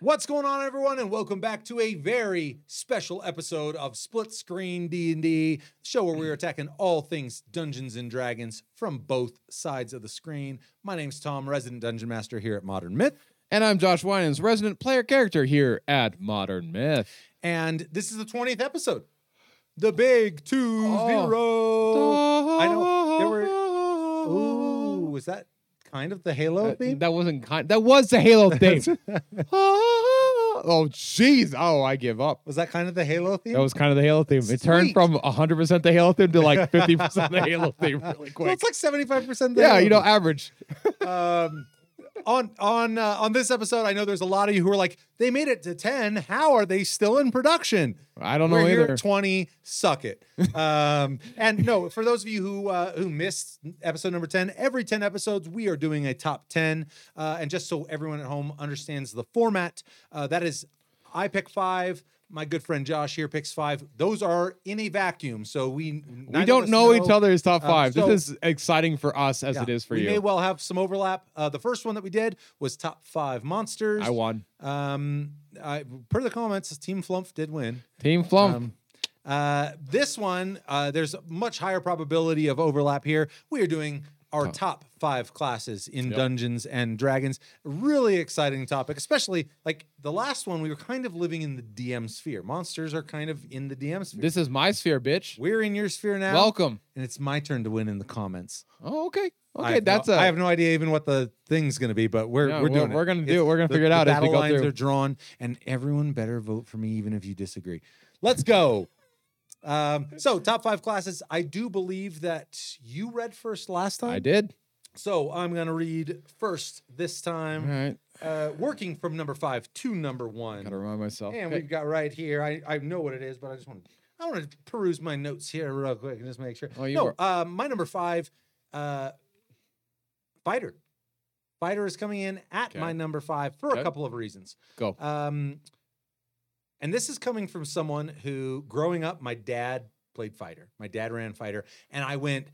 What's going on, everyone, and welcome back to a very special episode of Split Screen D and D, show where we are attacking all things Dungeons and Dragons from both sides of the screen. My name's Tom, resident dungeon master here at Modern Myth, And I'm Josh Winans, resident player character here at Modern Myth. and this is the twentieth episode, the big two Oh. zero. I know there were. Ooh, was that kind of the Halo That, theme? that wasn't kind. That was the Halo theme. oh, jeez. Oh, I give up. Was that kind of the Halo theme? That was kind of the Halo theme. It turned from 100% the Halo theme to like 50% the Halo theme really Well, quick. it's like seventy-five percent. Yeah, you know, average. um, on on uh, on this episode, I know there's a lot of you who are like, they made it to ten. How are they still in production? I don't know We're here either. at twenty. Suck it. Um, and no, for those of you who uh, who missed episode number ten, every ten episodes we are doing a top ten. Uh, and just so everyone at home understands the format, uh, that is, I pick five. My good friend Josh here picks five. Those are in a vacuum, so we we don't know, each other's top Uh, five. so- this is exciting for us as Yeah, it is for we you. We may well have some overlap. Uh, the first one that we did was top five monsters. I won. Um, I, per the comments, Team Flump did win. Team Flump. Um, uh, this one, uh, there's a much higher probability of overlap here. We are doing our top five classes in Yep. Dungeons and Dragons. Really exciting topic, especially like the last one. We were kind of living in the DM sphere. Monsters are kind of in the DM sphere. this is my sphere, bitch. we're in your sphere now. Welcome. and it's my turn to win in the comments. Oh, okay. Okay, that's no, a. I have no idea even what the thing's going to be, but we're Yeah, we're we're- doing we're gonna do it. We're gonna the- figure it the out as we battle go lines through. are drawn, and everyone better vote for me, even if you disagree. Let's go. Um, so top five classes. I do believe that you read first last time. I did. So I'm going to read first this time, right. uh, working from number five to number one. Gotta remind myself. And Okay. we've got right here. I, I know what it is, but I just want to I want to peruse my notes here real quick and just make sure. Oh, you no, were- uh, my number five, uh, fighter. Fighter is coming in at Okay. my number five for a couple of reasons. Go. Um, and this is coming from someone who, growing up, my dad played fighter. My dad ran fighter, and I went,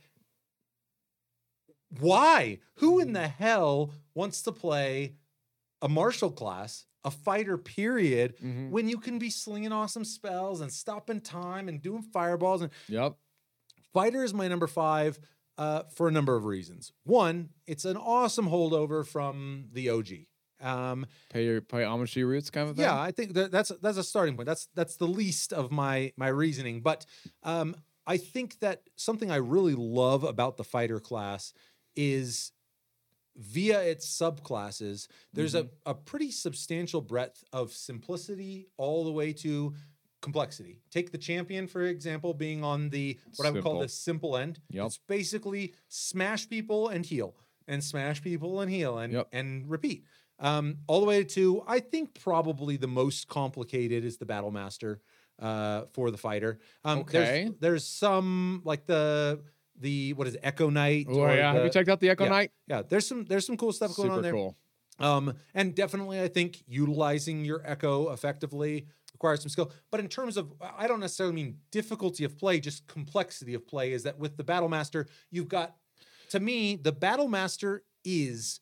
"Why? Who in the hell wants to play a martial class, a fighter? Period." Mhm. when you can be slinging awesome spells and stopping time and doing fireballs and Yep. fighter is my number five uh, for a number of reasons one it's an awesome holdover from the og um, Pay your pay homage to your roots, kind of thing. yeah i think that that's that's a starting point. That's that's the least of my my reasoning. But um, i think that something i really love about the fighter class is via its subclasses there's a, a pretty substantial breadth of simplicity all the way to complexity. Take the champion for example being on the what i would call the simple. end. Yep. it's basically smash people and heal and smash people and heal and Yep. and repeat um, all the way to I think probably the most complicated is the battle master uh, for the fighter. Um, there's- Okay. There's, some like the the what is it, Echo Knight? Oh yeah. Have you checked out the Echo yeah. Knight? Yeah, there's some there's some cool stuff going on there. cool. Um, and definitely, I think utilizing your echo effectively requires some skill. But in terms of, I don't necessarily mean difficulty of play, just complexity of play. Is that with the battle master, you've got, to me, the battle master is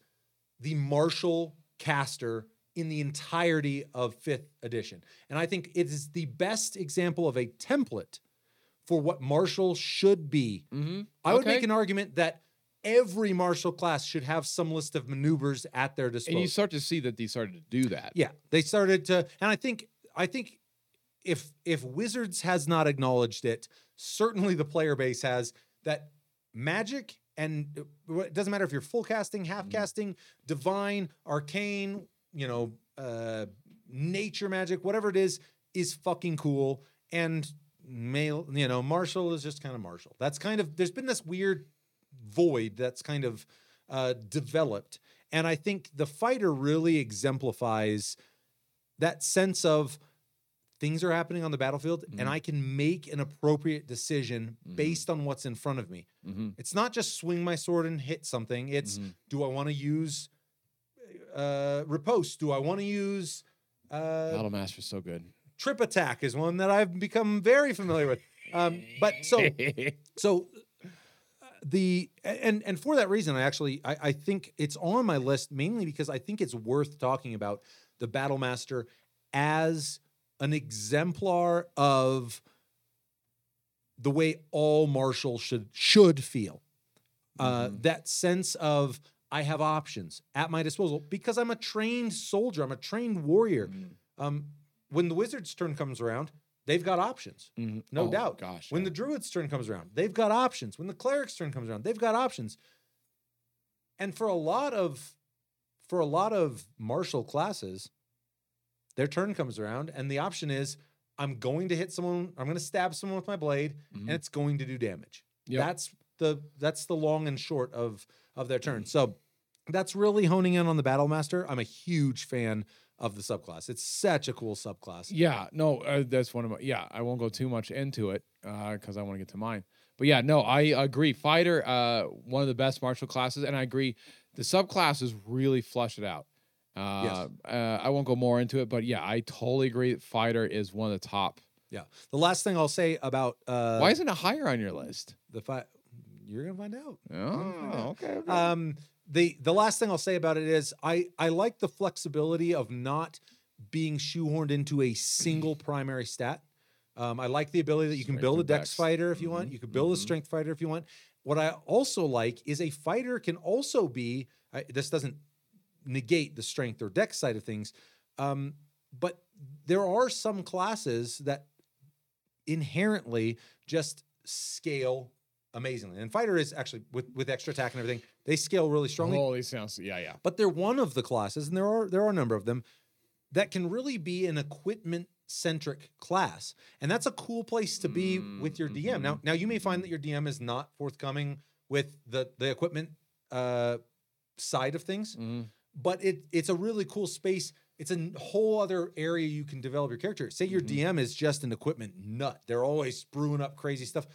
the martial caster in the entirety of fifth edition, and I think it is the best example of a template for what martial should be. Mm-hmm. I would Okay. make an argument that every martial class should have some list of maneuvers at their disposal. And you start to see that they started to do that. yeah, they started to, and I think I think if if Wizards has not acknowledged it, certainly the player base has that magic and uh, it doesn't matter if you're full casting, half Mm. casting, divine, arcane, you know, uh, nature magic, whatever it is, is fucking cool. And male, you know, martial is just kind of martial. That's kind of there's been this weird void that's kind of uh, developed, and I think the fighter really exemplifies that sense of things are happening on the battlefield, Mhm. and I can make an appropriate decision Mhm. based on what's in front of me. Mm-hmm. It's not just swing my sword and hit something. It's Mhm. do I want to use uh, riposte? Do I want to use uh, Battle Master's so good. trip attack? Is one that I've become very familiar with. Um, but so so uh, the and and for that reason, I actually I, I think it's on my list mainly because I think it's worth talking about. the battle master as an exemplar of the way all martials should should feel. Uh, Mhm. that sense of I have options at my disposal because I'm a trained soldier. I'm a trained warrior. Mhm. Um, when the wizard's turn comes around, they've got options, Mhm. no Oh, doubt. Gosh, When yeah. the druid's turn comes around, they've got options. When the cleric's turn comes around, they've got options. And for a lot of for a lot of martial classes, their turn comes around and the option is I'm going to hit someone, I'm going to stab someone with my blade Mhm. and it's going to do damage. Yep. That's the that's the long and short of of their turn. So that's really honing in on the battle master. I'm a huge fan of the subclass. It's such a cool subclass. Yeah, no, uh, that's one of my. Yeah, I won't go too much into it because I want to get to mine. But yeah, no, I agree. Fighter, uh, one of the best martial classes, and I agree. The subclasses really flush it out. Uh, uh, I won't go more into it, but yeah, I totally agree. that Fighter is one of the top. Yeah. The last thing I'll say about uh Why isn't it higher on your list? the fight you're gonna find out. Oh, okay. okay. Um, the the last thing I'll say about it is I I like the flexibility of not being shoehorned into a single primary stat. Um, I like the ability that you can Strength build a dex dex. fighter if you want. You can build a mhm. strength fighter if you want. What I also like is a fighter can also be. I, this doesn't negate the strength or dex side of things, um, but there are some classes that inherently just scale amazingly. And fighter is actually with with extra attack and everything, they scale really strongly. Holy sounds. Yeah, yeah. But they're one of the classes, and there are there are a number of them that can really be an equipment centric class, and that's a cool place to be with your DM. Now, now you may find that your DM is not forthcoming with the the equipment uh, side of things, Mhm. But it it's a really cool space. It's a whole other area you can develop your character. Say your Mhm. DM is just an equipment nut; they're always brewing up crazy stuff.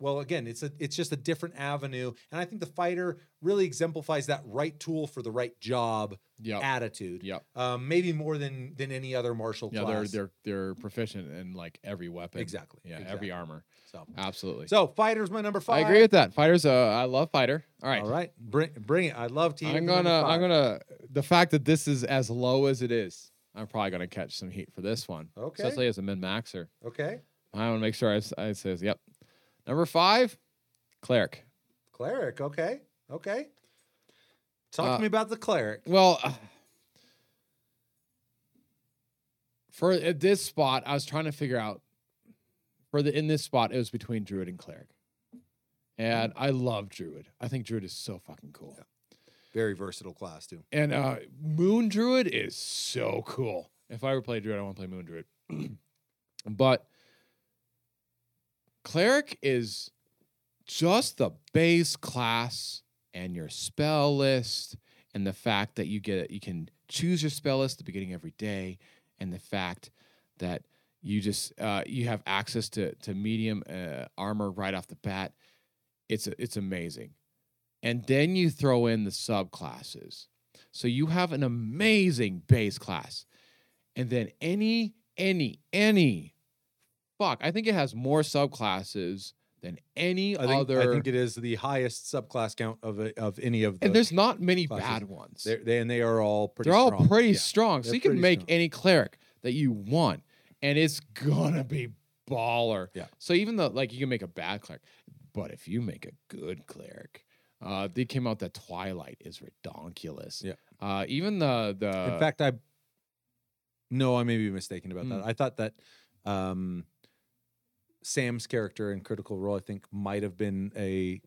Well, again, it's a it's just a different avenue, and I think the fighter really exemplifies that right tool for the right job Yep. attitude. Yeah, Um, maybe more than than any other martial Yeah, class. they're they're they're proficient in like every weapon. exactly. Yeah, exactly. every armor. So, Absolutely. so fighter's my number five. I agree with that. Fighters, uh, I love fighter. All right. All right, bring bring it. I love team. I'm gonna, I'm gonna. The fact that this is as low as it is, I'm probably gonna catch some heat for this one. Okay. Especially as a min maxer. Okay, I want to make sure I, I says, yep. Number five, cleric. cleric. Okay, okay. Talk to Uh, me about the cleric. Well, uh, for at this spot, I was trying to figure out. For the in this spot, it was between druid and cleric, and I love druid. I think druid is so fucking cool. Yeah. Very versatile class too. And uh Moon Druid is so cool. If I ever play Druid, I want to play Moon Druid. but Cleric is just the base class and your spell list, and the fact that you get you can choose your spell list at the beginning every day, and the fact that you just uh, you have access to to medium uh, armor right off the bat. It's it's amazing and then you throw in the subclasses. So you have an amazing base class. And then any, any, any, fuck, I think it has more subclasses than any I think, other. I think it is the highest subclass count of a, of any of the. and there's not many classes. bad ones. they're, they and they are all pretty. They're all strong. pretty Yeah. strong. So they're you can make strong. any cleric that you want, and it's gonna be baller. Yeah. So even though like you can make a bad cleric, but if you make a good cleric, uh, they came out that Twilight is redonkulous. Yeah. Uh, even the the In fact, I. No, I may be mistaken about Hmm. that. I thought that um, Sam's character in Critical Role, I think, might have been a.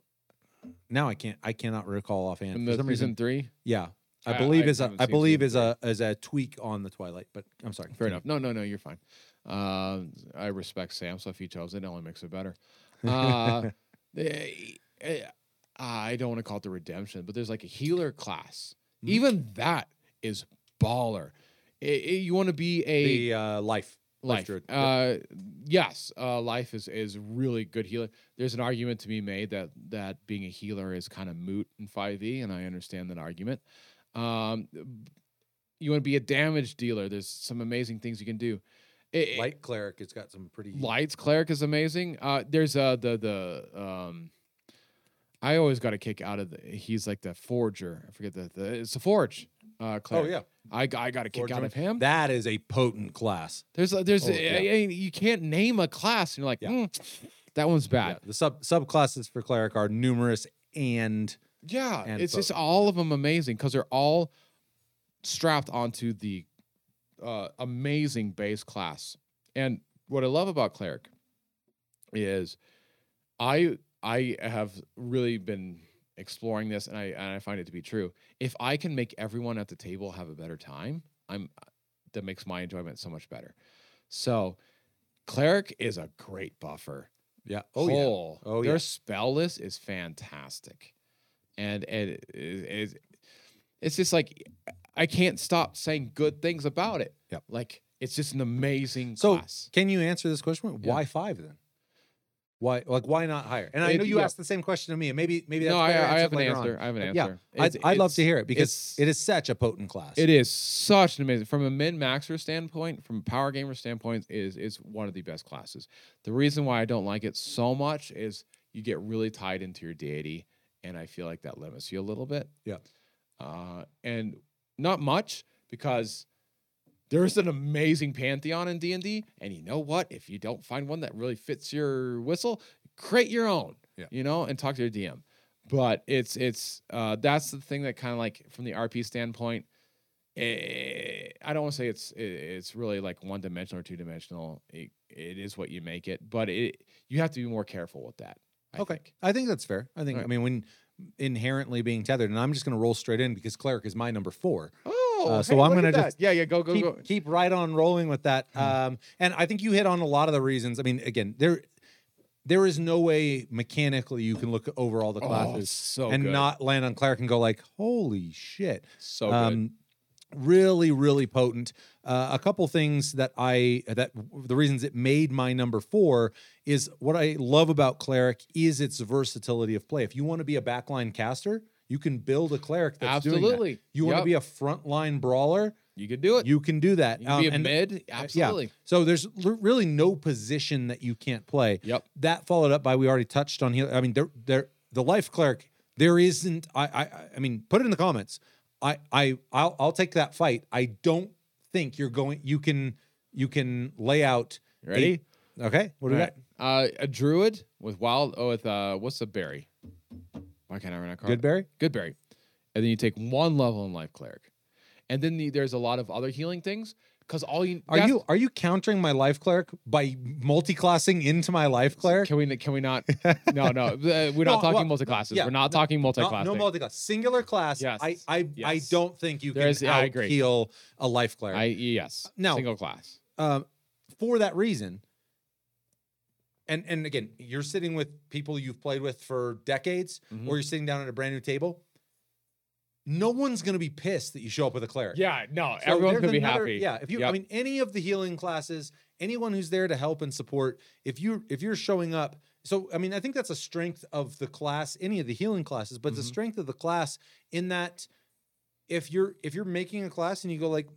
Now I can't. I cannot recall offhand. in For some reason, three. yeah, I I- believe I is a. I believe is a as a tweak on the Twilight. But I'm sorry. Fair enough. No, no, no, you're fine. Uh, I respect Sam, so if he chose it, it only makes it better. Uh, eh, eh, I don't want to call it the redemption, but there's like a healer class. Mhm. Even that is baller. I- I- you want to be a The uh, life. life. Uh, yes, uh, life is is really good healer. There's an argument to be made that that being a healer is kind of moot in 5e, and I understand that argument. Um, you want to be a damage dealer. There's some amazing things you can do. It- Light cleric. It's got some pretty. Lights cleric is amazing. Uh, there's uh the the um, I always got a kick out of the. He's like the forger. I forget the, the it's a forge. Uh, Cleric. Oh yeah, I, I got a kick out of him. that is a potent class. There's a, there's Oh, a- yeah. I- I- you can't name a class. And you're like, Yeah. "Hmm, that one's Yeah, bad. the sub subclasses for cleric are numerous and Yeah, And it's just all of them amazing because they're all strapped onto the uh, amazing base class. And what I love about cleric is I I have really been exploring this and I and I find it to be true. If I can make everyone at the table have a better time, I'm that makes my enjoyment so much better. So cleric is a great buffer. yeah. Oh yeah. Whole. Oh, Their yeah. spell list is fantastic, and and it is. It's just like I can't stop saying good things about it. Yep. Like it's just an amazing So class. can you answer this question? Why five then? Why like why not higher? And I It- know you yeah. asked the same question to me, and maybe maybe that's No, I, I have an answer. on. I have an But yeah, answer. I'd, I'd love to hear it because it's- it is such a potent class. It is such an amazing from a min maxer standpoint, from a power gamer standpoint, is is one of the best classes. The reason why I don't like it so much is you get really tied into your deity, and I feel like that limits you a little bit. Yeah. Uh, and not much because there's an amazing pantheon in D and D, and you know what? If you don't find one that really fits your whistle, create your own. Yeah. You know, and talk to your DM. But it's it's uh, that's the thing that kind of like from the RP standpoint, eh, I don't want to say it's it, it's really like one dimensional or two dimensional. It, it is what you make it, but it you have to be more careful with that. I okay, think. I think that's fair. I think Right. I mean when inherently being tethered, and I'm just going to roll straight in because cleric is my number four. Oh, Uh, so hey, I'm gonna just yeah yeah go go keep, go. keep right on rolling with that. Um, and I think you hit on a lot of the reasons. I mean, again, there there is no way mechanically you can look over all the Oh, classes so and good. not land on cleric and go like, holy shit. so good. um, really really potent uh, a couple things that i that the reasons it made my number four is what i love about cleric is its versatility of play if you want to be a backline caster you can build a cleric that's doing that. Absolutely. you want to be a frontline brawler You could do it. you can do that You can be Um, a and- mid. Absolutely. so there's l- really no position that you can't play Yep. that followed up by we already touched on here. I mean, there, there, the life cleric. There isn't. I, I, I mean, put it in the comments. I, I, I'll, I'll take that fight. I don't think you're going. You can, you can lay out. Ready? a- okay. What do we right. Uh, a druid with wild. Oh, with uh, what's the berry? Why can't I run got? card? Goodberry. Good berry. And then you take one level in life cleric, and then the, there's a lot of other healing things because all you Are you are you countering my life cleric by multi-classing into my life cleric? Can we can we not? No, no. uh, We're No, not talking well, multi classes. yeah, We're not talking multi No, class. no multi-class. Singular class. Yes, I, I, I don't think you There can is- yeah, agree. heal a life cleric. I yes. Now- single class. um, for that reason. And and again, you're sitting with people you've played with for decades, Mhm. or you're sitting down at a brand new table. No one's going to be pissed that you show up with a cleric. Yeah, no. So everyone's there's gonna be another- happy. Yeah, if you, I mean, any of the healing classes, anyone who's there to help and support, if you if you're showing up, so I mean, I think that's a strength of the class, any of the healing classes, but the Mhm. strength of the class in that if you're if you're making a class and you go like,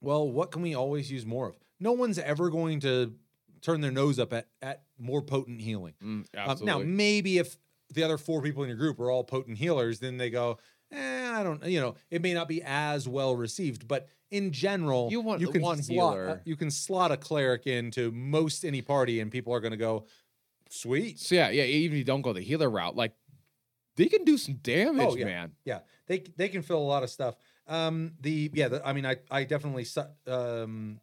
well, what can we always use more of? No one's ever going to turn their nose up at at more potent healing. Mm, Um, absolutely. now, maybe if the other four people in your group are all potent healers, then they go, eh, I don't, you know, it may not be as well received, but in general, You want you can one slot, healer. uh, you can slot a cleric into most any party, and people are going to go, sweet. so yeah, yeah. Even if you don't go the healer route, like they can do some damage, Oh, yeah. man. Yeah, they they can fill a lot of stuff. Um, the yeah, the, I mean, I I definitely su- um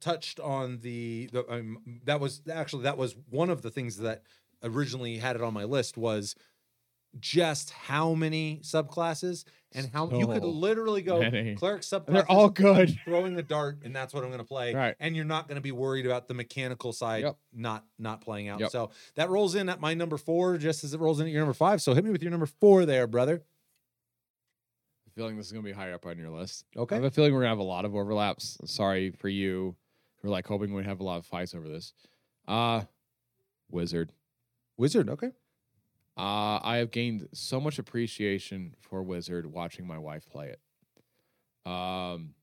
touched on the the um, that was actually that was one of the things that originally had it on my list was just how many subclasses and how you could literally go many. cleric subclasses. They're all good. throwing the dart and that's what I'm going to play. Right. And you're not going to be worried about the mechanical side Yep. not not playing out. Yep. So that rolls in at my number four, just as it rolls in at your number five. So hit me with your number four there, brother. feeling this is gonna be higher up on your list. Okay. I have a feeling we're gonna have a lot of overlaps. Sorry for you who are like hoping we'd have a lot of fights over this. Uh Wizard. Wizard. Okay. Uh, I have gained so much appreciation for Wizard watching my wife play it. Um,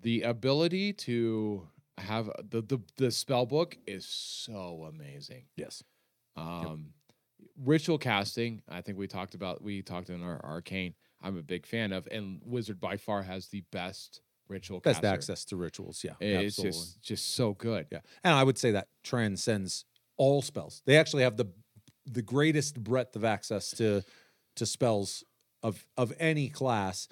the ability to have the the the spell book is so amazing. Yes. Um, ritual casting. I think we talked about we talked in our arcane. I'm a big fan of, and Wizard by far has the best ritual Best caster. access to rituals. Yeah, It's absolutely. just just so good. Yeah, and I would say that transcends all spells. They actually have the the greatest breadth of access to to spells of of any class,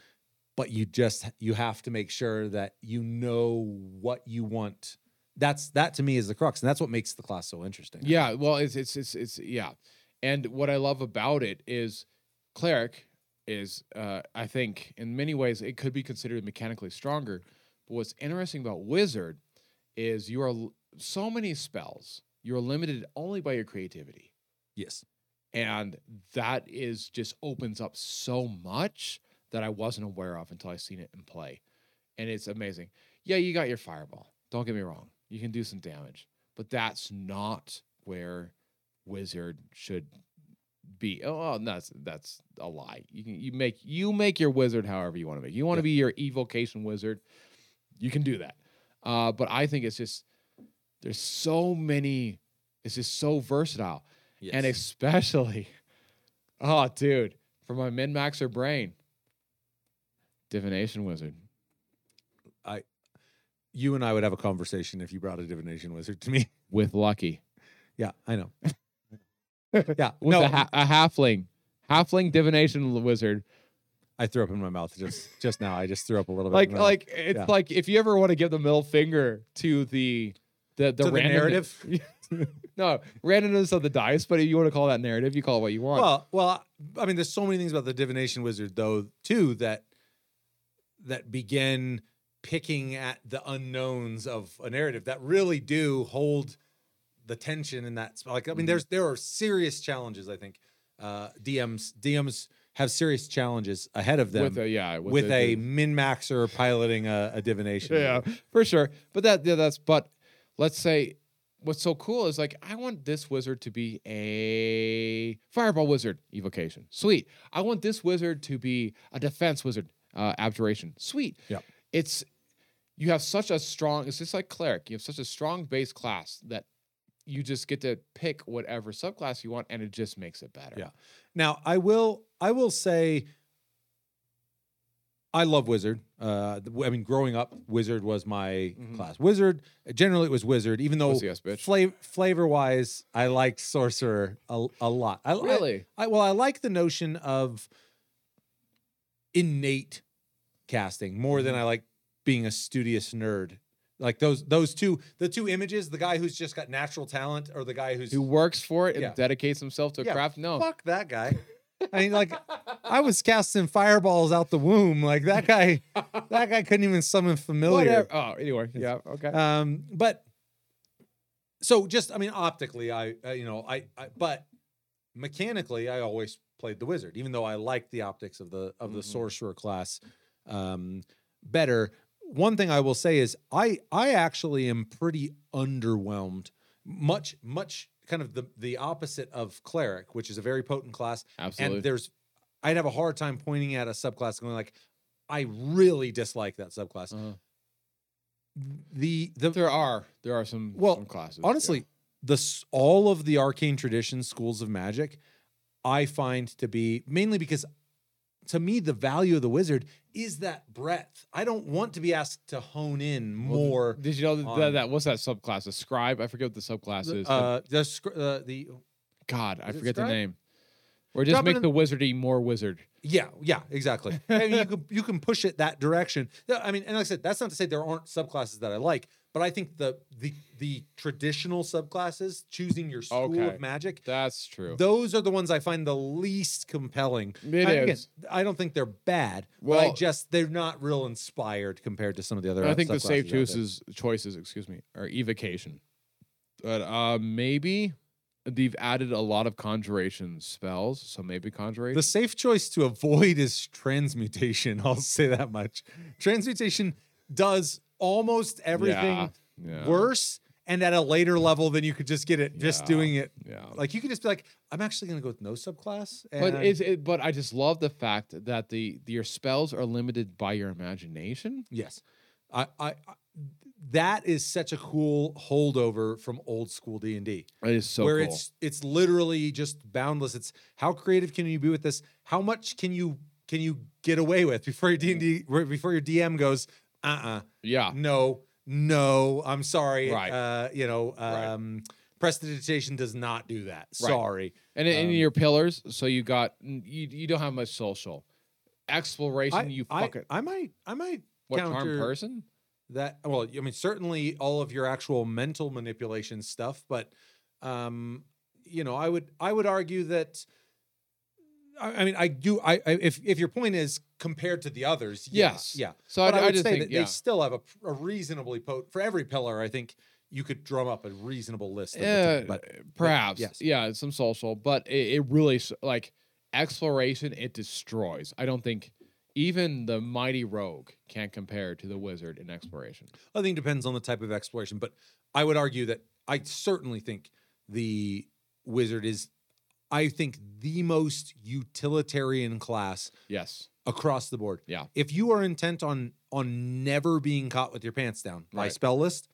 but you just you have to make sure that you know what you want. That's that to me is the crux, and that's what makes the class so interesting. Yeah, well, it's it's it's it's yeah, and what I love about it is cleric is uh, I think in many ways it could be considered mechanically stronger. But what's interesting about wizard is you are so many spells. You're limited only by your creativity, Yes. and that is just opens up so much that I wasn't aware of until I seen it in play, and it's amazing. Yeah, you got your fireball. Don't get me wrong. You can do some damage, but that's not where wizard should be. Oh, no, that's that's a lie. You can you make you make your wizard however you want to make. You want to be your evocation wizard, you can do that. Uh, but I think it's just there's so many. It's just so versatile, Yes. and especially, oh, dude, for my min maxer brain, divination wizard. I, you and I would have a conversation if you brought a divination wizard to me. with Lucky. yeah, I know. yeah, With no, a, ha- a halfling, halfling divination wizard. I threw up in my mouth just just now. I just threw up a little bit. Like, like it's Yeah. like if you ever want to give the middle finger to the the the, To the narrative? no, randomness of the dice. But if you want to call that narrative, you call it what you want. Well, well, I mean, there's so many things about the divination wizard, though, too, that that begin picking at the unknowns of a narrative that really do hold the tension in that. Like, I mean, Mhm. there's there are serious challenges. I think uh, DMs DMs have serious challenges ahead of them with a yeah, with, with, a the- min maxer piloting a, a divination. yeah, for sure. But that yeah, that's but let's say what's so cool is like I want this wizard to be a fireball wizard evocation. Sweet. I want this wizard to be a defense wizard uh, abjuration. Sweet. Yeah. It's you have such a strong. It's just like cleric. You have such a strong base class that you just get to pick whatever subclass you want, and it just makes it better. Yeah. Now, I will I will say I love Wizard. Uh, I mean, growing up, Wizard was my Mhm. class. Wizard, generally, it was Wizard. Even though bitch. flavor flavor wise, I liked Sorcerer a, a lot. I, I- Really? I, well, I like the notion of innate casting more than Mhm. I like being a studious nerd. Like those those two the two images, the guy who's just got natural talent or the guy who's Who works for it and Yeah. dedicates himself to a Yeah, craft? No. fuck that guy. I mean, like I was casting fireballs out the womb. Like that guy, that guy couldn't even summon familiar. Whatever. Oh, anyway. Yeah. Okay. Um, but so just, I mean, optically, I, uh, you know, I, I, but mechanically, I always played the wizard, even though I liked the optics of the of the Mhm. sorcerer class um, better. One thing I will say is, I, I actually am pretty underwhelmed. Much, much kind of the the opposite of cleric, which is a very potent class Absolutely. and there's I'd have a hard time pointing at a subclass going like I really dislike that subclass. Uh-huh. The the There are there are some Well, some classes. honestly the all of the arcane tradition schools of magic I find to be mainly because to me the value of the wizard is that breadth. I don't want to be asked to hone in yeah. Well, more. Did you know that, that, that what's that subclass? A scribe? I forget what the subclass is. uh, the uh, the God, I forget the name. Or just Drop make the wizardy more wizard. Yeah, yeah, exactly. I mean, you can you can push it that direction. I mean, and like I said, that's not to say there aren't subclasses that I like, but I think the the the traditional subclasses, choosing your school Okay. of magic, That's true. those are the ones I find the least compelling. It I, again. I don't think they're bad, but I just they're not real inspired compared to some of the other. I think the safe choices choices, excuse me, are evocation. But uh maybe they've added a lot of conjuration spells, so maybe conjuration. The safe choice to avoid is transmutation. I'll say that much. Transmutation does almost everything Yeah, worse and at a later level than you could just get it just Yeah. doing it. Yeah. Like you could just be like, I'm actually gonna go with no subclass. But is it? But I just love the fact that the your spells are limited by your imagination. yes, I, I, I that is such a cool holdover from old school D and D, It is so where cool. it's it's literally just boundless. It's how creative can you be with this? How much can you can you get away with before your D and D before your DM goes, uh uh Yeah. no, no, I'm sorry. Right. Uh, you know, Right. um, prestidigitation does not do that. Right. Sorry. And in Um, your pillars, so you got you you don't have much social exploration. I, you I, it. I might, I might what counter person? that. Well, I mean, certainly all of your actual mental manipulation stuff, but, um, you know, I would, I would argue that. I I mean, I do. I, I if if your point is compared to the others, Yes. yeah. So But I, I, I would just say think that yeah. they still have a, a reasonably potent for every pillar. I think you could drum up a reasonable list. Yeah, eh, ten, but perhaps. yes. Yeah, some social, but it, it really like exploration. It destroys. I don't think even the mighty rogue can't compare to the wizard in exploration. I think it depends on the type of exploration, but I would argue that I certainly think the wizard is, I think, the most utilitarian class Yes. across the board. Yeah. If you are intent on on never being caught with your pants down by Right. spell list,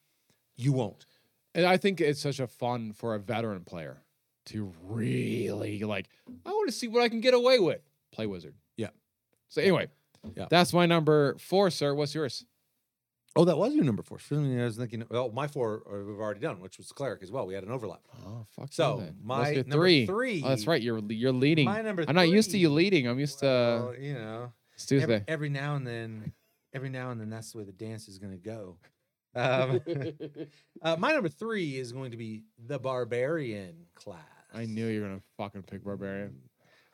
you won't. And I think it's such a fun for a veteran player to really like. I want to see what I can get away with. Play wizard. Yeah. So anyway, Yeah. that's my number four, sir. What's yours? Oh, that was your number four. For I was thinking, well, my four we've already done, which was the cleric as well. We had an overlap. Oh fuck. So, my number three. three- Oh, that's right. You're you're leading. My number I'm not used to you leading. I'm used to you know, it's Tuesday. every, every now and then, every now and then, that's the way the dance is going to go. Um, uh, my number three is going to be the barbarian class. I knew you were gonna fucking pick barbarian.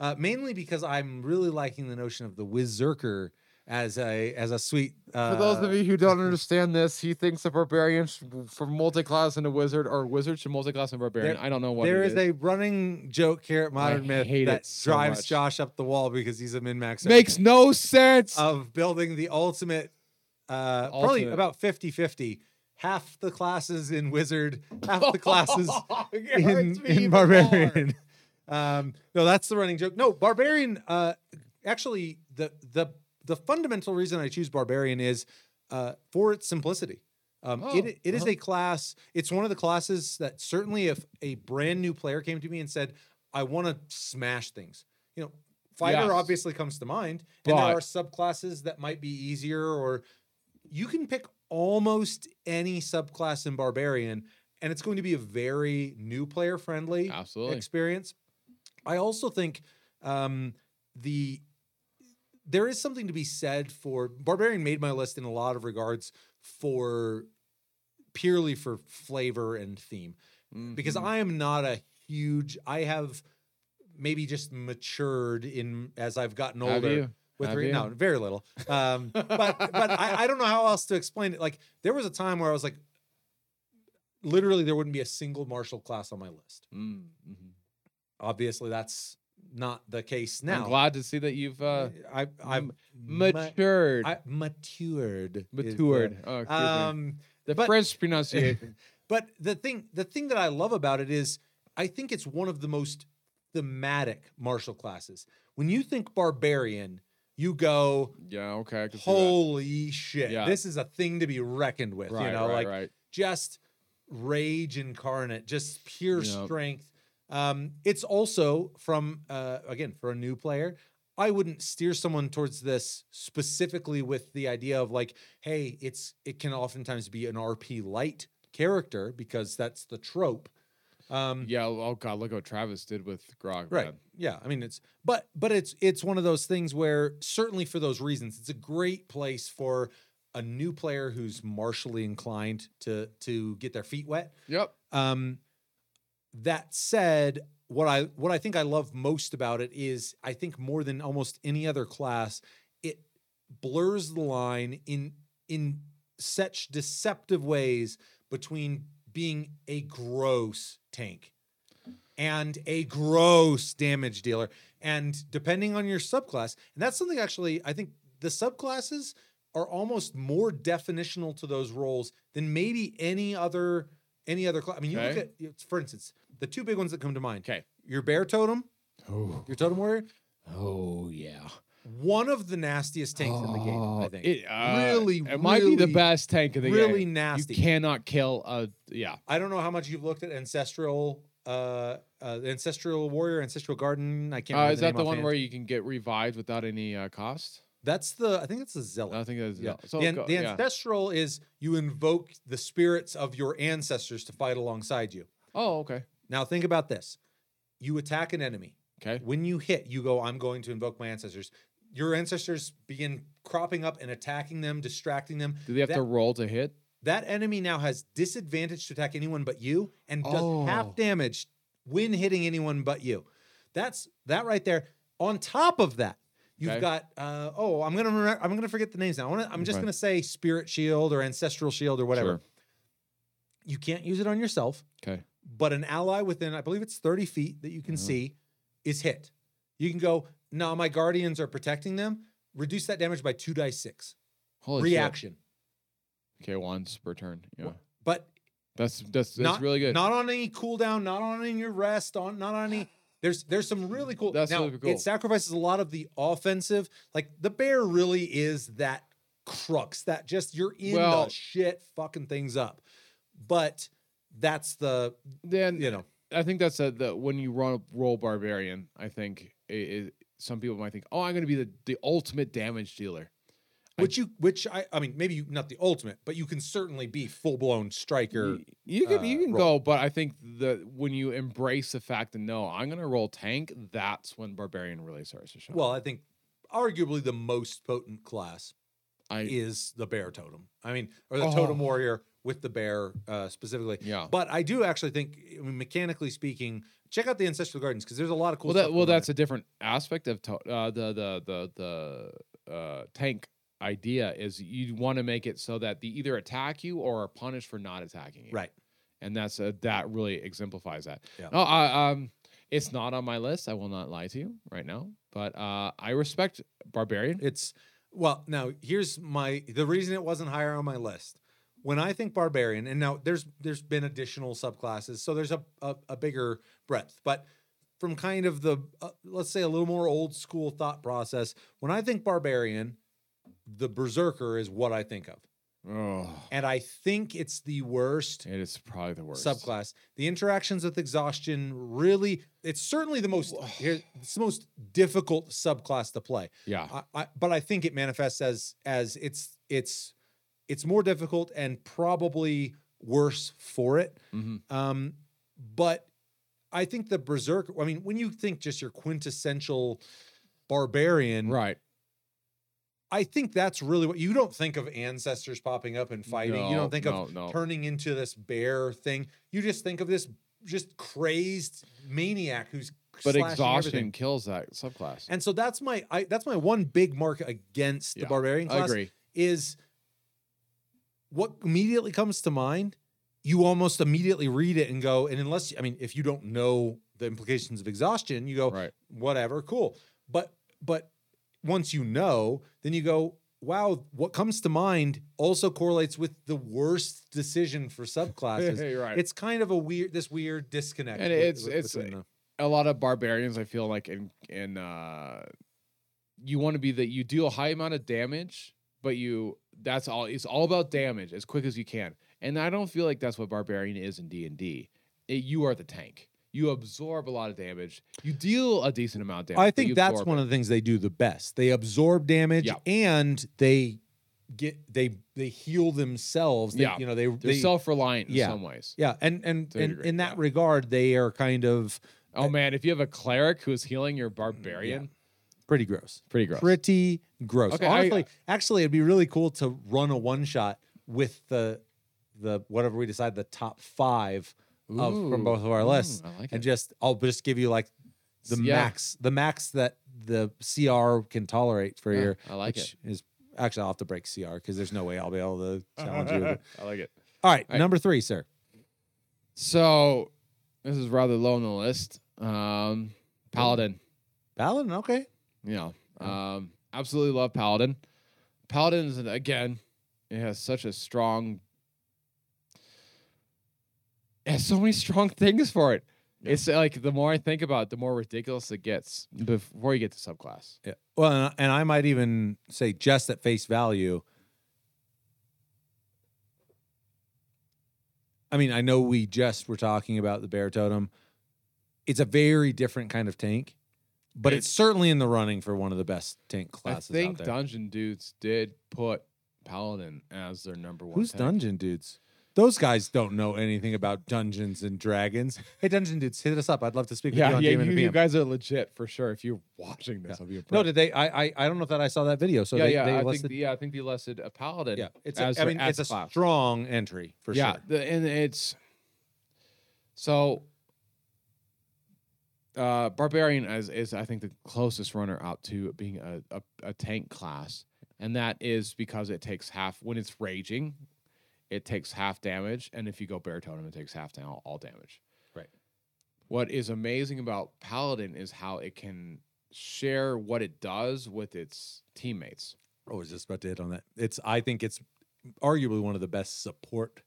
uh, mainly because I'm really liking the notion of the Wizerker as a as a sweet. Uh, For those of you who don't understand this, he thinks a barbarian from multi-class and a wizard, or wizard should multi-class and barbarian. There- I don't know what there it is a running joke here at Modern Myth that so drives much. Josh up the wall because he's a min max makes no sense. of building the ultimate, uh, probably about 50 50. Half the classes in Wizard, half the classes in, in. Barbarian. Um, no, that's the running joke. No, Barbarian. Uh, actually, the the the fundamental reason I choose Barbarian is uh, for its simplicity. Um, Oh, it it is uh-huh. a class. It's one of the classes that certainly, if a brand new player came to me and said, "I want to smash things," you know, fighter Yes. obviously comes to mind, and there are subclasses that might be easier, or you can pick almost any subclass in Barbarian, and it's going to be a very new player friendly Absolutely. experience. I also think um, the there is something to be said for Barbarian made my list in a lot of regards for purely for flavor and theme because Mhm. I am not a huge I have maybe just matured in as I've gotten older with Have re- you? no very little um but but I, I don't know how else to explain it like there was a time where I was like literally there wouldn't be a single martial class on my list Mm, mhm. obviously that's not the case now I'm glad to see that you've uh, I I've ma- matured. I, matured is the- matured. Oh, um The but- French pronunciation. but the thing the thing that I love about it is I think it's one of the most thematic martial classes. When you think barbarian, you go, yeah. Okay. I can see that. holy shit, Yeah. this is a thing to be reckoned with. Right. you know, right. like right. just rage incarnate, just pure Yep. strength. Um, it's also from uh, again for a new player. I wouldn't steer someone towards this specifically with the idea of like, hey, it's it can oftentimes be an RP light character because that's the trope. Um, Yeah. Oh God. Look what Travis did with Grog. right. man. Yeah. I mean, it's but but it's it's one of those things where certainly for those reasons, it's a great place for a new player who's martially inclined to to get their feet wet. Yep. Um, that said, what I what I think I love most about it is I think more than almost any other class, it blurs the line in in such deceptive ways between being a gross tank and a gross damage dealer. And depending on your subclass, and that's something actually I think the subclasses are almost more definitional to those roles than maybe any other any other class. I mean, you look at for instance, the two big ones that come to mind. Okay. Your bear totem, Oh. your totem warrior, Oh yeah. one of the nastiest tanks in the game, I Oh, think. It, uh, Really, it might be the best tank in the really game. Really nasty. You cannot kill a yeah. I don't know how much you've looked at ancestral uh, uh, ancestral warrior, ancestral guardian. I can't. Uh, is the that the one offhand. where you can get revived without any uh, cost? That's the. I think that's the zealot. I think that's Yeah. so the, an- go- the yeah. ancestral is you invoke the spirits of your ancestors to fight alongside you. Oh, okay. Now think about this: you attack an enemy. Okay. When you hit, you go, "I'm going to invoke my ancestors." Your ancestors begin cropping up and attacking them, distracting them. Do they have that, to roll to hit? that enemy now has disadvantage to attack anyone but you, and does Oh. half damage when hitting anyone but you. That's that right there. On top of that, you've Okay. got uh, oh, I'm gonna remember, I'm gonna forget the names now. I wanna, I'm just gonna say Spirit Shield or Ancestral Shield or whatever. Sure. You can't use it on yourself, Okay. But an ally within, I believe it's 30 feet that you can Mhm. see, is hit. You can go, no, my guardians are protecting them. Reduce that damage by two dice six. Holy shit. Reaction. Okay, once per turn. Yeah. But That's that's that's not really good. Not on any cooldown, not on any your rest, on not on any. There's there's some really cool. That's now really cool. it sacrifices a lot of the offensive. Like the bear really is that crux that just you're in Well- the shit fucking things up. But that's the then you know I think that's a, the when you run roll barbarian. I think it, it, some people might think, oh, I'm going to be the the ultimate damage dealer. I- which you which I I mean maybe you, not the ultimate, but you can certainly be full blown striker. Y- you can you uh, can roll. go, but I think the when you embrace the fact that no, I'm going to roll tank. That's when barbarian really starts to shine. Well, I think arguably the most potent class I is the bear totem. I mean, or the totem Oh. warrior with the bear uh, specifically. yeah. But I do actually think, I mean, mechanically speaking, check out the ancestral guardians because there's a lot of cool well, that stuff. well, that's a different aspect of to- uh, the the the the uh, tank idea. Is you want to make it so that they either attack you or are punished for not attacking you. right. and that's uh, that really exemplifies that. Yeah. No, I, um, it's not on my list. I will not lie to you right now, but uh, I respect barbarian. It's well. Now here's my the reason it wasn't higher on my list. When I think barbarian, and now there's there's been additional subclasses, so there's a a, a bigger breadth, but. From kind of the uh, let's say a little more old school thought process, when I think barbarian, the berserker is what I think of. Oh, And I think it's the worst it is probably the worst subclass. The interactions with exhaustion really, it's certainly the most, it's the most difficult subclass to play. Yeah, I, I, but I think it manifests as as it's it's it's more difficult and probably worse for it. hmm Um, but I think the berserker. I mean, when you think just your quintessential barbarian, right. I think that's really what you don't think of ancestors popping up and fighting. you don't think no, of no. turning into this bear thing. You just think of this just crazed maniac who's But exhaustion everything. kills that subclass. And so that's my I, that's my one big mark against Yeah, the barbarian I agree. is what immediately comes to mind. You almost immediately read it and go, and unless I mean, if you don't know the implications of exhaustion, you go, Right. whatever, cool. But but once you know, then you go, wow, what comes to mind also correlates with the worst decision for subclasses. Right. It's kind of a weird this weird disconnect. And with- it's- with- it's- the- a lot of barbarians. I feel like in in uh, you want to be that you deal a high amount of damage, but you that's all. It's all about damage as quick as you can. And I don't feel like that's what barbarian is in D and D. You are the tank. You absorb a lot of damage. You deal a decent amount of damage. I think that's one it. of the things they do the best. They absorb damage Yeah. and they get they they heal themselves. They, Yeah. you know they They're they self reliant in yeah. some ways. yeah, and and, and in that yeah. regard, they are kind of Oh man, if you have a cleric who's healing your barbarian, pretty gross. pretty gross. Pretty gross. Okay, I- Honestly, actually, it'd be really cool to run a one shot with the the whatever we decide the top five of from both of our ooh, lists, I like and it. just I'll just give you like the Yeah. max the max that the CR can tolerate for Yeah, your I like it. is actually I'll have to break CR because there's no way I'll be able to challenge you. with it. I like it. All right, I- number three, sir. So this is rather low on the list. Um, Paladin. Paladin, okay. Know, Oh. um, absolutely love Paladin. Paladin is again, it has such a strong. It has so many strong things for it. Yeah. It's like the more I think about it, the more ridiculous it gets before you get to subclass. Yeah. Well, and and I might even say just at face value. I mean, I know we just were talking about the bear totem, it's a very different kind of tank, but it's, It's- certainly in the running for one of the best tank classes. I think. Dungeon Dudes did put Paladin as their number one. Who's tank. Dungeon Dudes? Those guys don't know anything about Dungeons and Dragons. Hey, Dungeon Dudes, hit us up. I'd love to speak with Yeah, you on yeah, Game and you, you guys are legit for sure. If you're watching this, Yeah. I'll be No, did they? I, I I don't know that I saw that video. So yeah, they, yeah, they I think listed. yeah, I think they listed a Paladin. yeah, it's. A, I mean, it's a strong entry for yeah, sure. the, and it's so uh barbarian is, is i think the closest runner up to being a, a, a tank class and that is because it takes half when it's raging it takes half damage and if you go bear totem it takes half down all, all damage Right. what is amazing about paladin is how it can share what it does with its teammates I was just about to hit on that. It's. I think it's arguably one of the best support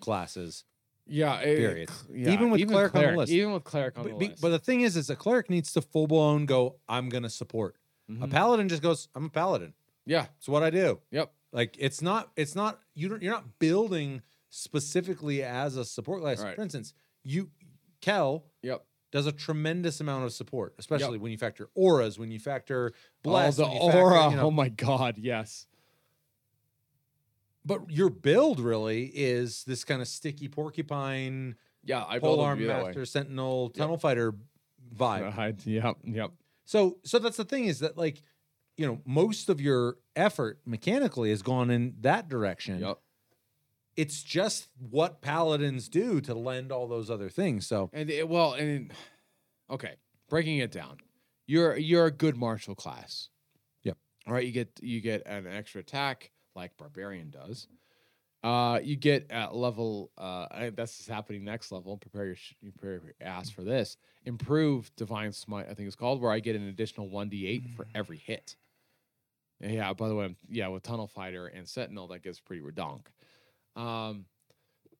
classes. Yeah, Period. Even with cleric on the list. even with cleric on But, the be- list but the thing is, is a cleric needs to full blown go. I'm gonna support. A Mhm. paladin just goes. I'm a paladin. yeah It's what I do. yep Like it's not. It's not. You don't. You're not building specifically as a support class. Right. For instance, you Kel yep does a tremendous amount of support, especially when you factor auras, when you factor bless, oh, the factor, aura. you know. Oh my god, yes. But your build really is this kind of sticky porcupine, Yeah, I built polearm them way. master, sentinel, tunnel fighter vibe. I- yep, yep. So, so that's the thing is that like, you know, most of your effort mechanically has gone in that direction. Yep. It's just what paladins do to lend all those other things. So, And it, well, and okay, breaking it down. You're you're a good martial class. Yep. All right, you get you get an extra attack like barbarian does. Uh, you get at level. Uh, that's happening next level. Prepare your sh- you prepare your ass for this. Improve divine smite. I think it's called where I get an additional one d eight for every hit. And yeah. By the way, I'm- yeah, with tunnel fighter and sentinel, that gets pretty redonk. Um,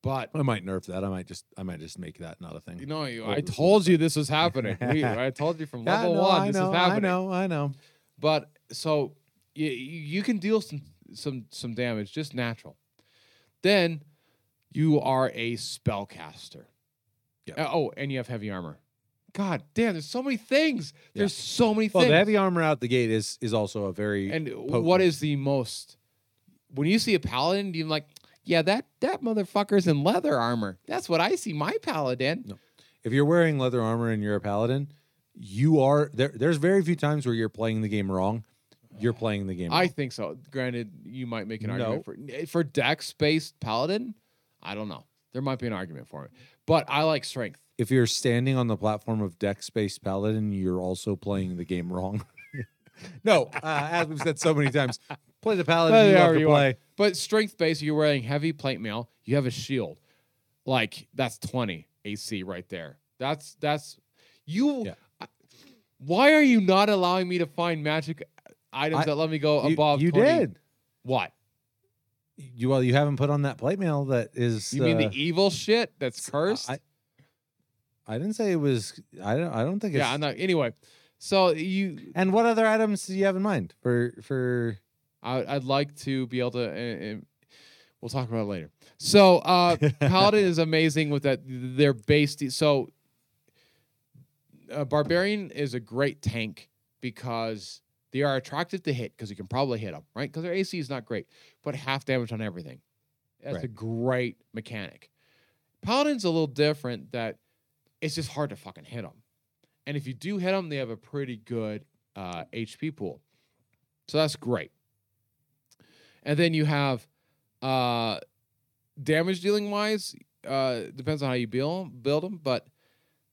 but I might nerf that. I might just, I might just make that not a thing. you know, you, Oh, I told you this was happening. We, I told you from Yeah, level no, one I this know, is happening. I know. I know. But so you, you can deal some some some damage just natural. Then you are a spellcaster. Yep. Uh, oh, and you have heavy armor. God damn, there's so many things. There's so many Well, things. the heavy armor out the gate is is also a very and potent. what is the most when you see a paladin, you're like, yeah, that that motherfucker's in leather armor. That's what I see my paladin. No. if you're wearing leather armor and you're a paladin, you are there. There's very few times where you're playing the game wrong. You're playing the game. I think so. Granted, you might make an argument for for dex based paladin. I don't know. There might be an argument for it, but I like strength. if you're standing on the platform of dex based paladin, you're also playing the game wrong. no, uh, as we've said so many times, play the paladin Play you love to you want. play. But strength based, you're wearing heavy plate mail. You have a shield, like that's twenty AC right there. That's that's you. Yeah. Why are you not allowing me to find magic items I- that let me go You- above? you 20? did. What? You well, you haven't put on that plate mail that is. You mean uh, the evil shit that's cursed? I, I didn't say it was. I don't. I don't think it's. yeah, I'm not. Anyway, so you and what other items do you have in mind for for? I, I'd like to be able to. Uh, uh, we'll talk about it later. So, uh, Paladin is amazing with that. They're based. So, uh, Barbarian is a great tank because they are attractive to hit because you can probably hit them, right? Because their AC is not great, but half damage on everything. That's a great mechanic. Paladin's a little different. That it's just hard to fucking hit them, and if you do hit them, they have a pretty good uh, HP pool. So that's great. And then you have uh damage dealing wise, uh depends on how you build build them, but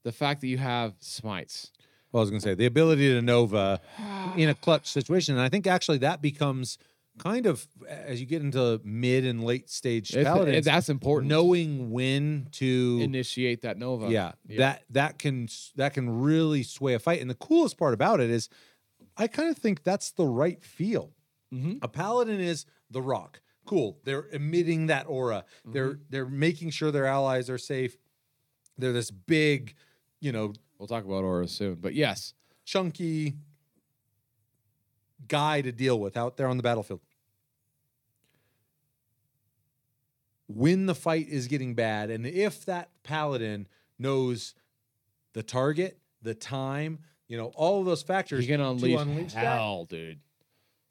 the fact that you have smites. Well, I was going to say the ability to nova in a clutch situation, and I think actually that becomes kind of as you get into mid and late stage It's- paladins, that's important. knowing when to initiate that nova. yeah, Yeah. that that can that can really sway a fight. And the coolest part about it is, I kind of think that's the right feel. Mhm. A paladin is the rock. Cool. They're emitting that aura. They're they're making sure their allies are safe. They're this big, you know, We'll talk about auras soon. But yes. chunky guy to deal with out there on the battlefield. When the fight is getting bad, and if that paladin knows the target, the time, you know, all of those factors. You're gonna unleash, unleash that? hell, dude.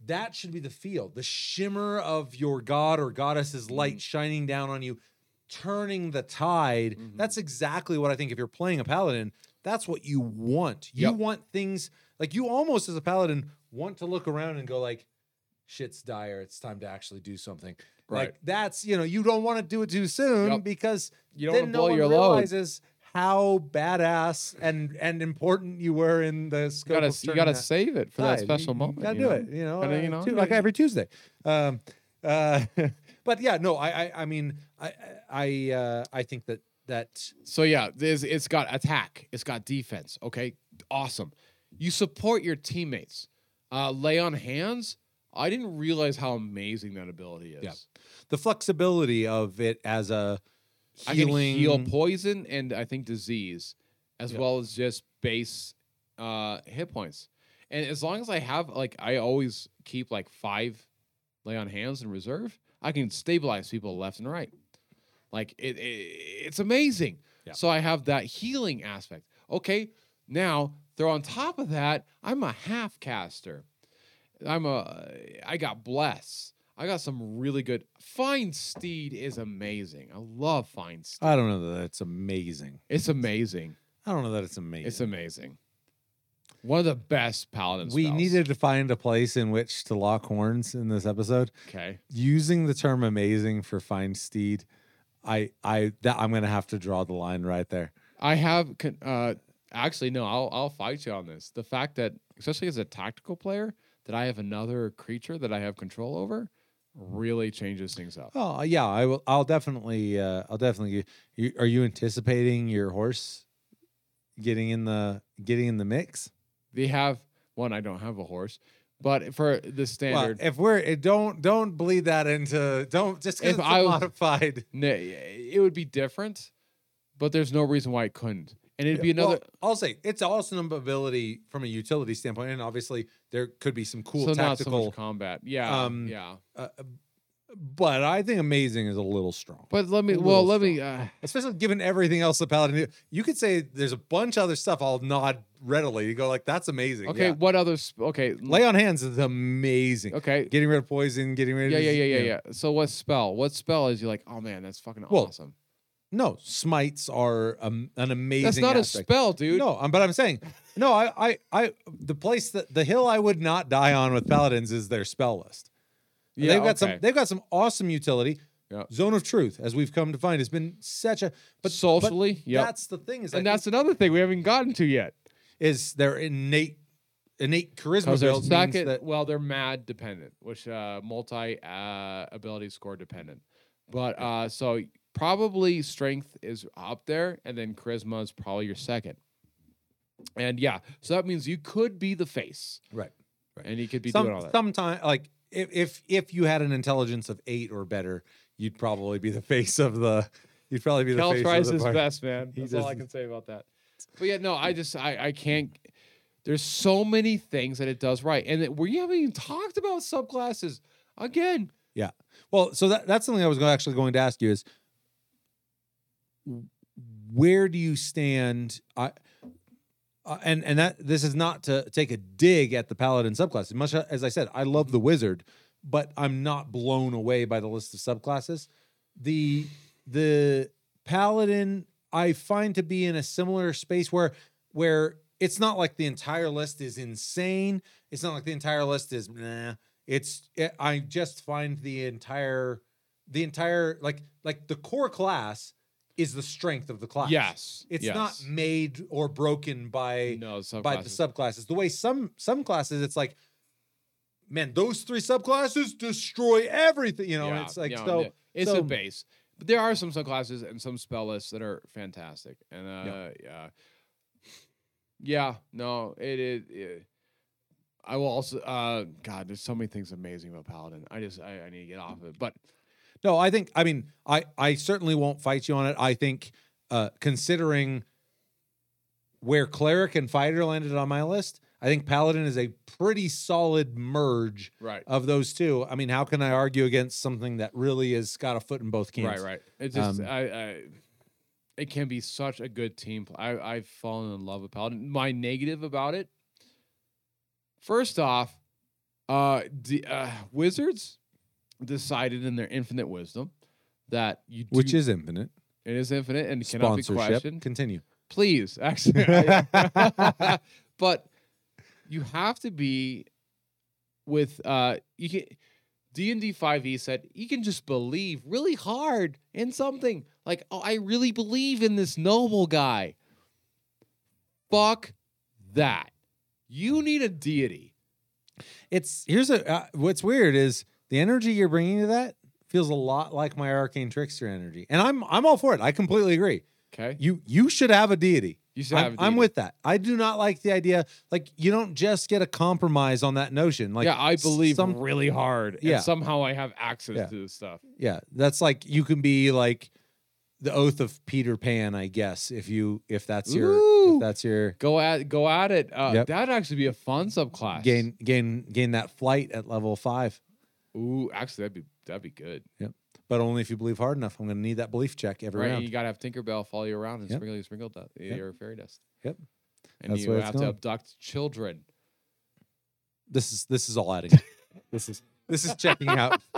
that should be the feel the shimmer of your god or goddess's Mm-hmm. light shining down on you turning the tide Mhm. that's exactly what i think if you're playing a paladin that's what you want you Yep. want things like you almost as a paladin want to look around and go like shit's dire it's time to actually do something Right. like that's you know you don't want to do it too soon Yep. because You don't then want to no blow one your load. realizes how badass and and important you were in the You gotta, you gotta save it for that special You- moment. You gotta you do know? it. You know, Gotta, you uh, know, you like every Tuesday. Um, uh, but yeah, no, I, I, I mean, I, I, uh, I think that that So yeah, it's got attack, it's got defense. Okay, awesome. You support your teammates. Uh, lay on hands. I didn't realize how amazing that ability is. Yeah. the flexibility of it as a I can healing, heal poison and I think disease, as Yeah. well as just base uh, hit points. And as long as I have like, I always keep like five lay on hands in reserve. I can stabilize people left and right. Like it, it it's amazing. Yeah. So I have that healing aspect. Okay, now throw on top of that, I'm a half caster. I'm a I got bless. I got some really good. Find Steed is amazing. I love Find Steed. I don't know that it's amazing. It's amazing. I don't know that it's amazing. It's amazing. One of the best paladin we spells. needed to find a place in which to lock horns in this episode. Okay. Using the term "amazing" for find steed, I, I, that I'm gonna have to draw the line right there. I have uh actually no, I'll I'll fight you on this. The fact that especially as a tactical player that I have another creature that I have control over really changes things up. Oh yeah, I will. I'll definitely. Uh, I'll definitely. You, are you anticipating your horse getting in the getting in the mix? They have one I don't have a horse, but for the Well, standard if we're it, don't don't bleed that into don't just If it's I was- modified. it would be different, but there's no reason why it couldn't. And it'd be Well, another I'll say it's awesome ability from a utility standpoint, and obviously there could be some cool so so tactical. much combat. Yeah. um, yeah. uh, but I think amazing is a little strong. But let me well, let me uh, especially given everything else the paladin you could say there's a bunch of other stuff i'll nod readily you go like that's amazing Okay, yeah. what other sp- okay, lay on hands is amazing okay. getting rid of poison getting rid Yeah, of yeah, yeah, you yeah, yeah. So what spell? What spell is you like, oh man, that's fucking Well, awesome. no smites are um, an amazing That's not aspect. a spell, dude. no um, but i'm saying no I, I i the place that the hill i would not die on with paladins is their spell list Yeah, they've got some they've got some awesome utility Yeah. zone of truth as we've come to find has been such a but socially, Yeah, that's the thing is and that's another thing we haven't gotten to yet. is their innate innate charisma Because they're build means that well, they're mad dependent, which uh, multi uh, ability score dependent. But uh, so probably strength is up there, and then charisma is probably your second. And yeah, so that means you could be the face, right Right. and you could be doing all that. Sometimes, like if, if if you had an intelligence of eight or better, you'd probably be the face of the. You'd probably be the Cal face tries of the his party. best, man. He That's all I can say about that. But yeah, no, I just I I can't. There's so many things that it does right, and that we haven't even talked about subclasses again. Yeah. Well, so that that's something I was actually going to ask you is where do you stand? I. Uh, and and that this is not to take a dig at the paladin subclass. As much as I said, I love the wizard, but I'm not blown away by the list of subclasses. The the paladin I find to be in a similar space where where it's not like the entire list is insane. It's not like the entire list is nah. It's it, I just find the entire the entire like like the core class is the strength of the class. Yes, It's yes. not made or broken by no by the subclasses. The way some some classes, it's like, man, those three subclasses destroy everything. You know, Yeah, it's like know, so. it's so- a base. But there are some subclasses and some spell lists that are fantastic, and uh, yeah, yeah, no, it is. I will also, uh, God, there's so many things amazing about Paladin. I just, I, I need to get off of it. But No, I think. I mean, I I certainly won't fight you on it. I think, uh, considering where cleric and fighter landed on my list, I think paladin is a pretty solid merge right, of those two. I mean, how can I argue against something that really has got a foot in both camps? right, right. It just, Um, I, I, it can be such a good team. I I've fallen in love with Paladin. My negative about it, first off, uh, the uh, Wizards decided in their infinite wisdom that you do, Which is infinite. it is infinite and cannot be questioned. Continue. Please, actually, but you have to be with uh you can D&D 5e said you can just believe really hard in something like oh I really believe in this noble guy fuck that you need a deity It's here's a uh, what's weird is the energy you're bringing to that feels a lot like my arcane trickster energy, and I'm I'm all for it. I completely agree. okay You you should have a deity. you should I'm, have a I'm with that. I do not like the idea. Like you don't just get a compromise on that notion. Like yeah I believe some really hard Yeah. and somehow I have access Yeah. to this stuff yeah, that's like you can be like the oath of Peter Pan, I guess. If you if that's your Ooh. if that's your go at go at it uh, Yep. that'd actually be a fun subclass gain gain gain that flight at level five, Ooh, actually, that'd be that'd be good. Yep. But only if you believe hard enough. I'm going to need that belief check every right, and round. you gotta have Tinkerbell follow you around and Yep. sprinkle you sprinkle dust, Yep. your fairy dust. Yep. And That's you where it's have to abduct children. This is this is all adding. this is this is checking out.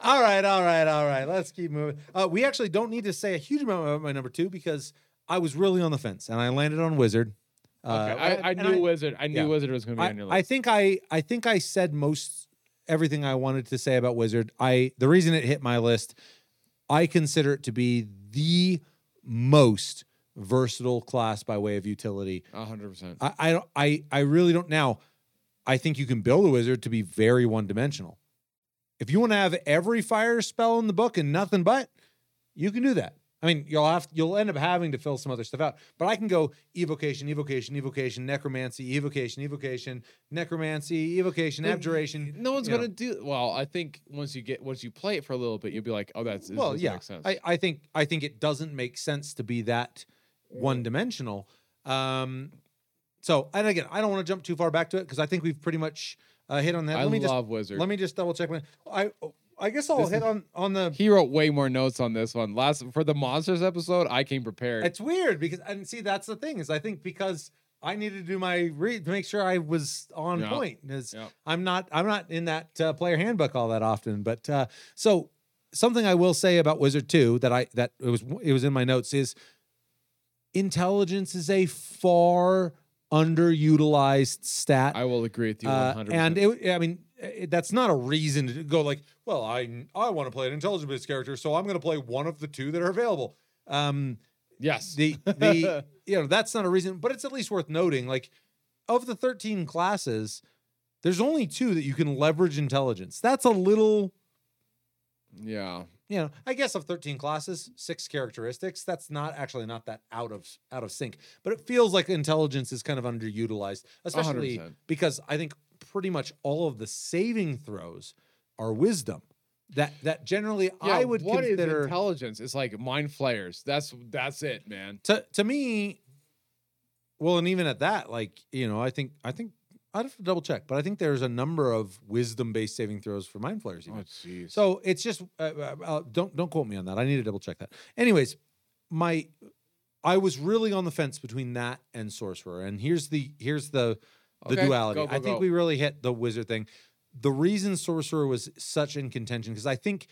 all right, all right, all right. Let's keep moving. Uh, we actually don't need to say a huge amount about my number two because I was really on the fence and I landed on Wizard. Okay, Uh, I, I and knew Wizard. I knew yeah. Wizard was gonna be I, on your I think I I think I said most everything I wanted to say about Wizard. I the reason it hit my list, I consider it to be the most versatile class by way of utility. A hundred percent. I I don't I I really don't now. I think you can build a wizard to be very one dimensional. If you want to have every fire spell in the book and nothing but, you can do that. I mean, you'll have you'll end up having to fill some other stuff out. But I can go evocation, evocation, evocation, necromancy, evocation, evocation, necromancy, evocation, abjuration. No one's gonna do. Well, I think once you get once you play it for a little bit, you'll be like, oh, that's well, yeah. make sense. I, I think I think it doesn't make sense to be that one dimensional. Um, so and again, I don't want to jump too far back to it because I think we've pretty much uh, hit on that. I let me just love Wizard. let me just double check. My, I I guess I'll This hit on on the. he wrote way more notes on this one. Last for the monsters episode, I came prepared. It's weird because and see that's the thing is I think because I needed to do my read to make sure I was on point. Is Yeah. I'm not I'm not in that uh, player handbook all that often, but uh, so something I will say about Wizard Two that I that it was it was in my notes is intelligence is a far underutilized stat. I will agree with you. Uh, 100%. and it, I mean, it, that's not a reason to go like, well, I I want to play an intelligence based character, so I'm going to play one of the two that are available. Um, yes, the the you know that's not a reason, but it's at least worth noting. Like, of the 13 classes, there's only two that you can leverage intelligence. That's a little, yeah. you know, I guess of 13 classes, six characteristics. That's not actually not that out of out of sync, but it feels like intelligence is kind of underutilized, especially 100%. because I think pretty much all of the saving throws are wisdom. That that generally Yeah, I would what is consider intelligence? It's like mind flayers. That's that's it, man. to to me. Well, and even at that, like you know, I think I think I'd have to double check, but I think there's a number of wisdom based saving throws for mind flayers. Even. Oh, jeez. So it's just uh, uh, uh, don't don't quote me on that. I need to double check that. Anyways, my I was really on the fence between that and sorcerer, and here's the here's the the Okay, duality. go, go, I think go. we really hit the wizard thing. The reason sorcerer was such in contention because I think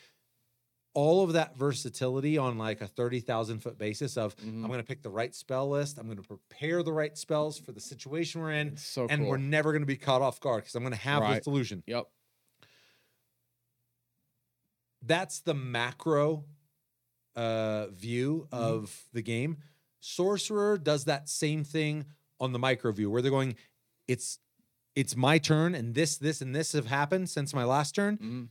all of that versatility on like a thirty thousand foot basis of Mhm. I'm going to pick the right spell list, I'm going to prepare the right spells for the situation we're in, so and cool. we're never going to be caught off guard because I'm going to have the Right. solution Yep. that's the macro uh, view Mm-hmm. of the game. Sorcerer does that same thing on the micro view, where they're going, it's it's my turn, and this, this, and this have happened since my last turn. Mhm.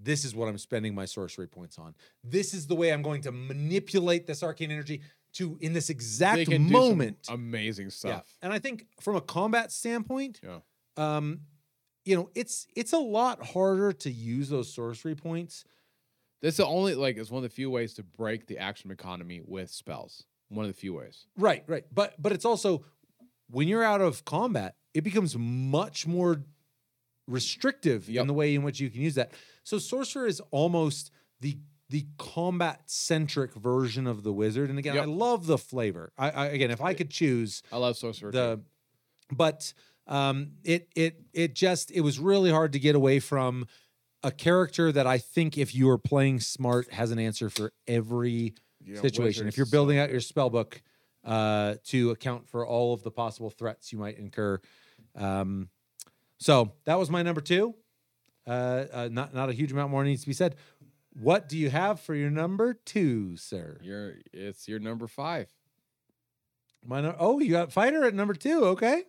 This is what I'm spending my sorcery points on. This is the way I'm going to manipulate this arcane energy to in this They exact can do some moment. amazing Yeah. stuff. And I think from a combat standpoint, Yeah. um, you know, it's it's a lot harder to use those sorcery points That's the only like it's one of the few ways to break the action economy with spells. One of the few ways. Right, right. But but it's also when you're out of combat, it becomes much more restrictive Yep. in the way in which you can use that. So sorcerer is almost the the combat centric version of the wizard. And again, Yep. I love the flavor. I, I again, if I could choose I love sorcerer. too. the, but um, it it it just it was really hard to get away from a character that I think if you are playing smart has an answer for every Yeah, situation. If you're building out your spell book uh, to account for all of the possible threats you might incur. Um, so that was my number two. Uh, uh, not not a huge amount more needs to be said. What do you have for your number two, sir? You're it's your number five. My no- oh, you got fighter at number two. Okay,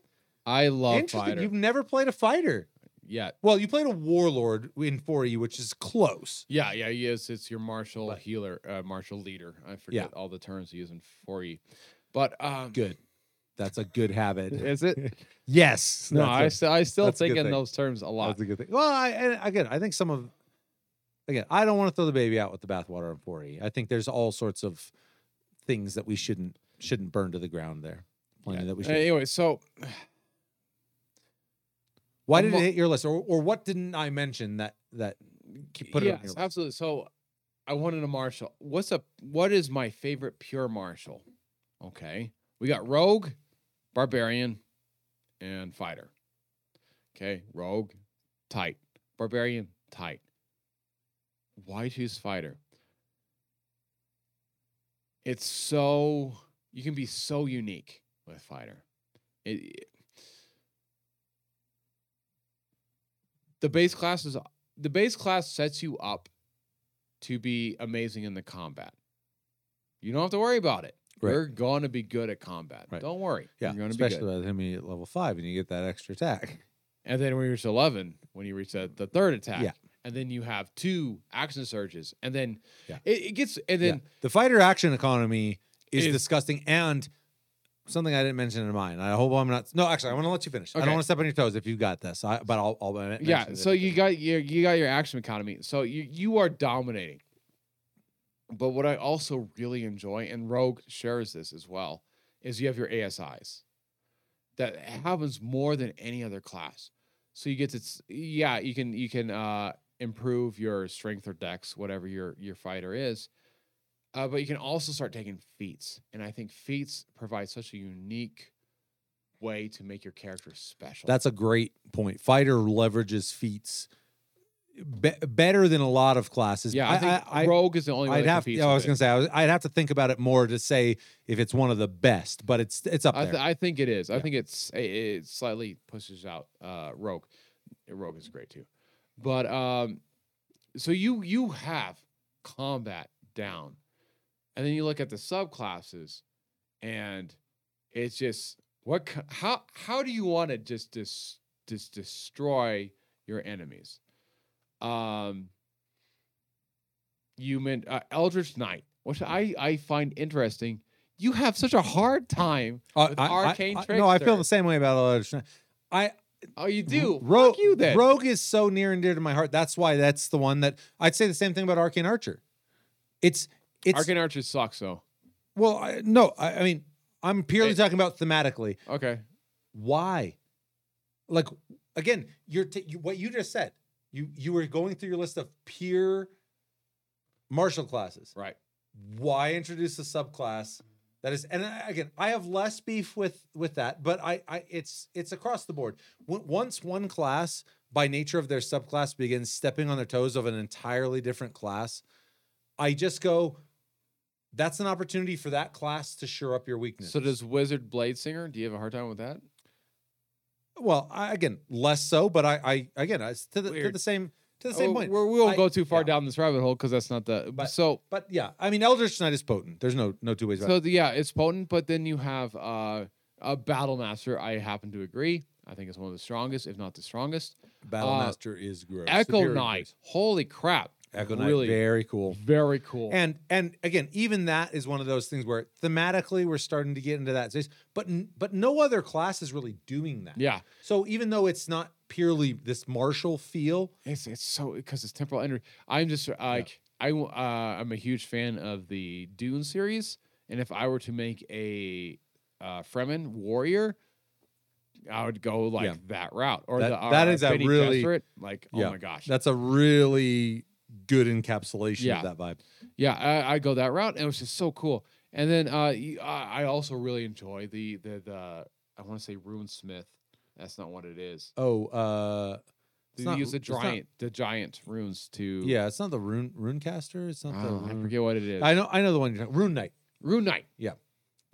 I love fighter. You've never played a fighter. yeah, Well, you played a warlord in 4E, which is close. yeah, yeah. Yes, it's your martial But- healer, uh, martial leader. I forget Yeah. all the terms you use in 4E. But um, Good. That's a good habit. is it? yes. No, I still I still that's think in thing. those terms a lot. That's a good thing. Well, I, and again, I think some of, again, I don't want to throw the baby out with the bathwater on 4E. I think there's all sorts of things that we shouldn't shouldn't burn to the ground there. Plenty Yeah. that we should. Anyway, so Why did it hit your list, or or what didn't I mention that that put it on your yes, absolutely. So I wanted a martial. What's a what is my favorite pure martial? Okay, we got rogue, barbarian, and fighter. Okay, rogue, tight, barbarian, tight. Why choose fighter? It's so you can be so unique with fighter. It, it- the base class is the base class sets you up to be amazing in the combat. You don't have to worry about it. Right. You're going to be good at combat. Right. Don't worry. Yeah, You're going to be especially good. by the time you get level five and you get that extra attack. And then when you reach 11, when you reach the, the third attack, Yeah. and then you have two action surges, and then Yeah. it, it gets, and Yeah. then The fighter action economy is, Is- disgusting and something I didn't mention in mine. I hope I'm not. No, actually, I want to let you finish. I don't want to step on your toes if you got this. I, but I'll. I'll yeah. So you got your you got your action economy. So you you are dominating. But what I also really enjoy, and Rogue shares this as well, is you have your ASIs. That happens more than any other class. So you get to yeah, you can you can uh improve your strength or dex, whatever your your fighter is. Uh, but you can also start taking feats, and I think feats provide such a unique way to make your character special. That's a great point. Fighter leverages feats be- better than a lot of classes. yeah. I, think I, Rogue is the only one I'd have. Yeah, I was gonna say I was, I'd have to think about it more to say if it's one of the best, but it's it's up I, there. th- I think it is. I Yeah. think it's it, it slightly pushes out uh, Rogue. Rogue is great too, but um, so you you have combat down, and then you look at the subclasses, and it's just what how how do you want to just dis, just destroy your enemies? Um, you meant uh, Eldritch Knight, which I I find interesting. You have such a hard time Uh, with I- I- Arcane I- No, I feel the same way about Eldritch Knight. I Oh, you do. Rogue, Fuck you then. Rogue is so near and dear to my heart. That's why that's the one that I'd say the same thing about Arcane Archer. It's it's Arcane Archer sucks though. well, I, no, I, I mean I'm purely It- talking about thematically. Okay. Why? Like again, you're t- you, what you just said. You you were going through your list of pure martial classes. Right. Why introduce a subclass that is? And I- again, I have less beef with with that, but I I it's it's across the board. Once one class, by nature of their subclass, begins stepping on the toes of an entirely different class, I just go. That's an opportunity for that class to shore up your weakness. So does Wizard Blade Singer? Do you have a hard time with that? Well, I, again, less so, but I, I again, it's to the to the same to the same Oh, point. We're, we won't I- go too far yeah. down this rabbit hole because that's not the. But- so But yeah, I mean, Eldritch Knight is potent. There's no no two ways about so it. the, yeah, it's potent. But then you have uh, a Battle Master. I happen to agree. I think it's one of the strongest, if not the strongest. Battle Battlemaster is gross. Echo Superior Knight. gross. Holy crap! Echo Knight, really very cool. Very cool. And and again, even that is one of those things where thematically we're starting to get into that space, but but no other class is really doing that. yeah, So even though it's not purely this martial feel, it's it's so because it's temporal energy. I'm just like I w- uh, I'm a huge fan of the Dune series, and if I were to make a uh, Fremen warrior, I would go like Yeah. that route or That- the uh, that is a really- Gesserit, like Yeah, oh my gosh, that's a really good encapsulation Yeah. of that vibe. Yeah, I, I go that route, and it was just so cool. And then uh, I I also really enjoy the the the I want to say Rune Smith. That's not what it is. Oh, uh, They not- use the it's not- giant the giant runes to yeah, it's not the rune rune caster. It's not the. Oh, I forget what it is. I know, I know the one. You're talking, Rune Knight. Rune Knight. Yeah.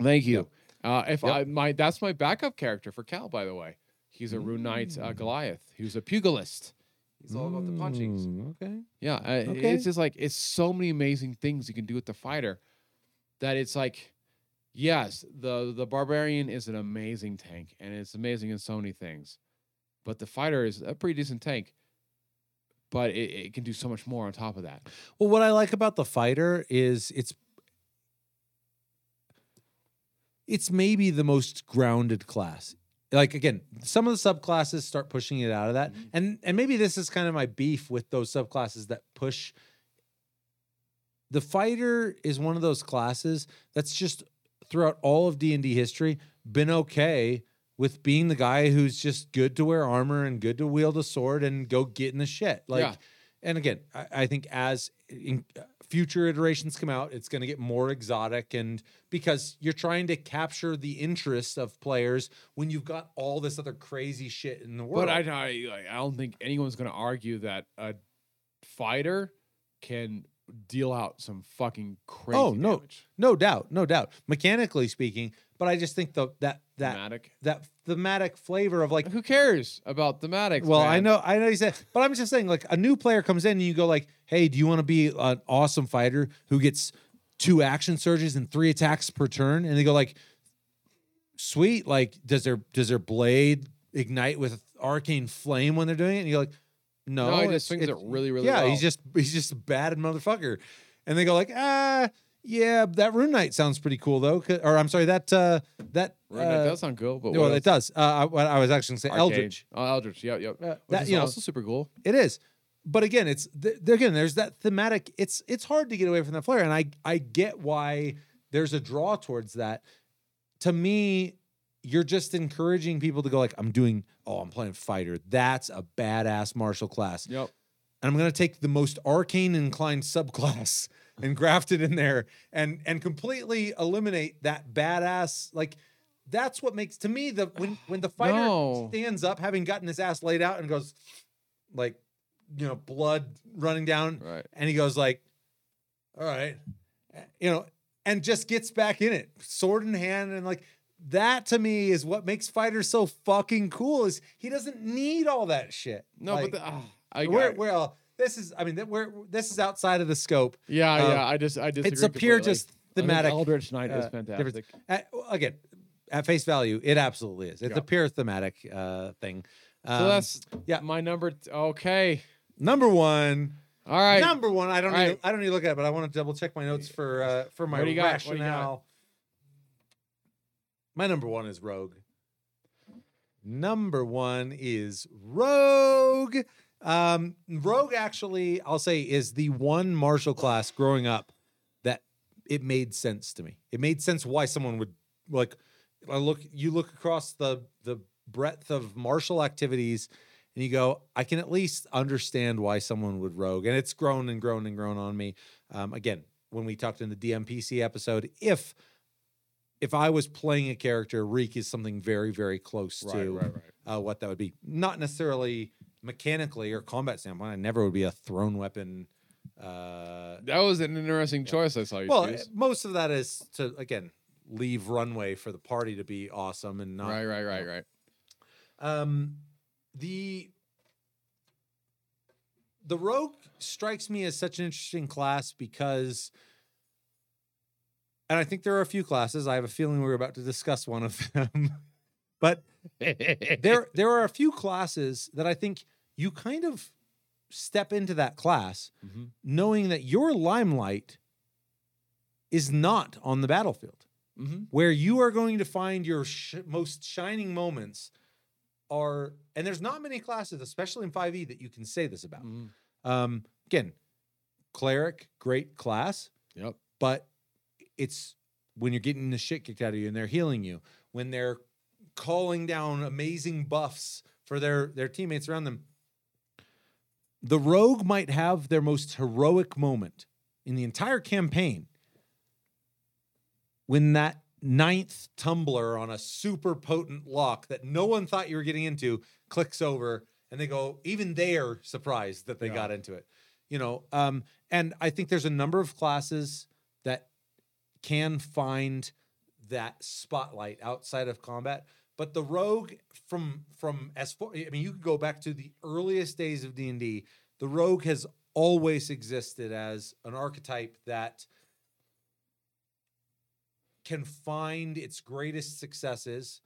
Thank you. Uh, if Yep. I my that's my backup character for Cal, by the way. He's a Rune Knight uh, Mm. Goliath. He was a pugilist. He's all about the punchings. Mm, Okay. Yeah, uh, Okay. it's just like it's so many amazing things you can do with the fighter that it's like, yes, the the barbarian is an amazing tank and it's amazing in so many things, but the fighter is a pretty decent tank, but it, it can do so much more on top of that. Well, what I like about the fighter is it's it's maybe the most grounded class. Like again, some of the subclasses start pushing it out of that. Mhm. And and maybe this is kind of my beef with those subclasses that push the fighter is one of those classes that's just throughout all of D&D history been okay with being the guy who's just good to wear armor and good to wield a sword and go get in the shit. Like Yeah. And again, I, I think as in, uh, future iterations come out, it's going to get more exotic, and because you're trying to capture the interest of players when you've got all this other crazy shit in the world. But I, I I don't think anyone's going to argue that a fighter can deal out some fucking crazy Oh, no. damage. no doubt, no doubt, mechanically speaking. But I just think the that that Thematic. that thematic flavor of like Who cares about thematic? Well, I know, I know you said, but I'm just saying, like a new player comes in and you go like, "Hey, do you want to be an awesome fighter who gets two action surges and three attacks per turn?" And they go like, "Sweet, like does their does their blade ignite with arcane flame when they're doing it?" And you're like, "No, No, he just swings it it's- really, really yeah, well. he's just he's just a bad motherfucker." And they go like, "Ah." Yeah, that Rune Knight sounds pretty cool though. Or I'm sorry, that uh that Rune Knight uh, does sound cool, but well, it does. Uh, I, I was actually going to say Arcane. Eldritch. Oh, Eldritch. Yep, yep. Uh, Which that is you know, also super cool. it is. But again, it's th- again. There's that thematic. It's it's hard to get away from that flair, and I I get why there's a draw towards that. To me, you're just encouraging people to go like, I'm doing. Oh, I'm playing fighter. That's a badass martial class, Yep. and I'm gonna take the most arcane inclined subclass and graft it in there, and and completely eliminate that badass like. That's what makes to me the when when the fighter No. stands up, having gotten his ass laid out, and goes like, you know, blood running down, Right. and he goes like, "All right," you know, and just gets back in it, sword in hand, and like that to me is what makes fighters so fucking cool. Is he doesn't need all that shit. No, Like, but the, ah, I, I- well, this is. I mean, we're this is outside of the scope. yeah, um, yeah. I just, I disagree. It's a pure just I think thematic. Eldritch Knight is uh, fantastic. At, again, at face value, it absolutely is. It's Yeah. a pure thematic uh, thing. So Um, that's yeah. my number. T- okay. number one. All right. Number one. I don't. All Need, right. I don't need to look at it, but I want to double check my notes for uh, for my What do you got? What do you got? rationale. My number one is Rogue. Number one is Rogue. Um, Rogue actually, I'll say, is the one martial class growing up that it made sense to me. It made sense why someone would like. I look, you look across the the breadth of martial activities, and you go, I can at least understand why someone would Rogue, and it's grown and grown and grown on me. Um, again, when we talked in the DMPC episode, if if I was playing a character, Reek is something very, very close Right, to right, right. uh, what that would be. Not necessarily mechanically or combat standpoint. I never would be a thrown weapon. Uh, That was an interesting choice. I saw you well, choose. most of that is to again leave runway for the party to be awesome and not Right, right, right, right. um, the the rogue strikes me as such an interesting class because, and I think there are a few classes. I have a feeling we're about to discuss one of them, but there there are a few classes that I think you kind of step into that class Mhm. knowing that your limelight is not on the battlefield Mhm. where you are going to find your sh- most shining moments are and there's not many classes especially in 5e that you can say this about Mhm. um again cleric great class Yep. but it's when you're getting the shit kicked out of you and they're healing you when they're calling down amazing buffs for their their teammates around them the rogue might have their most heroic moment in the entire campaign when that ninth tumbler on a super potent lock that no one thought you were getting into clicks over and they go even they're surprised that they Yeah. got into it you know um and i think there's a number of classes that can find that spotlight outside of combat but the rogue from from as far i mean you could go back to the earliest days of d&d the rogue has always existed as an archetype that can find its greatest successes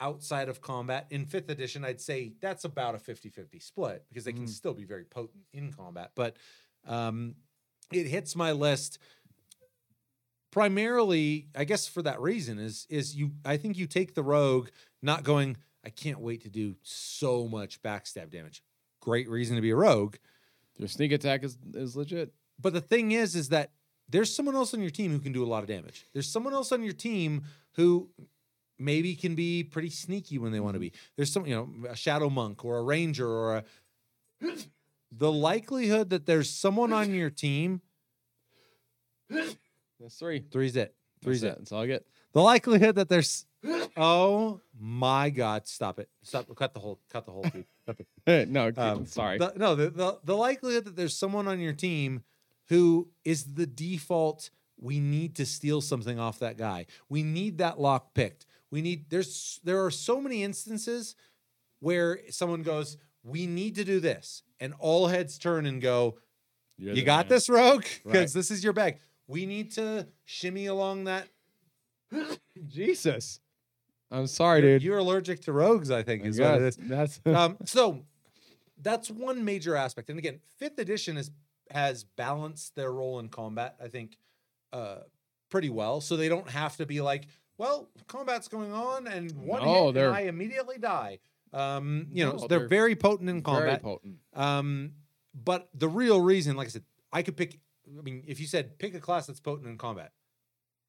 outside of combat. In fifth edition, I'd say that's about a 50 50 split because they can Mm. still be very potent in combat. But um, it hits my list primarily, I guess, for that reason is is you. I think you take the rogue, not going. I can't wait to do so much backstab damage. Great reason to be a rogue. Your sneak attack is is legit. But the thing is, is that there's someone else on your team who can do a lot of damage. There's someone else on your team who maybe can be pretty sneaky when they want to be. Mm-hmm. There's some, you know, a shadow monk or a ranger or a. The likelihood that there's someone on your team, That's three. three's it. Three's That's it. it. That's all I get. The likelihood that there's, oh my God, stop it. Stop. Cut the whole, cut the whole feed. No, Um, sorry. The, no, the, the the likelihood that there's someone on your team who is the default. We need to steal something off that guy. We need that lock picked. We need there's there are so many instances where someone goes, "We need to do this," and all heads turn and go, You're "You got man. this, Rogue, Right. because this is your bag." We need to shimmy along that. Jesus. I'm sorry, You're, dude. you're allergic to rogues, I think, is what it is. That's um, so that's one major aspect. And again, fifth edition is has balanced their role in combat, I think, uh, pretty well. So they don't have to be like, well, combat's going on and one No, hit and I immediately die. Um, you know, No, they're, they're very potent in combat. very potent. Um, but the real reason, like I said, I could pick. I mean, if you said pick a class that's potent in combat,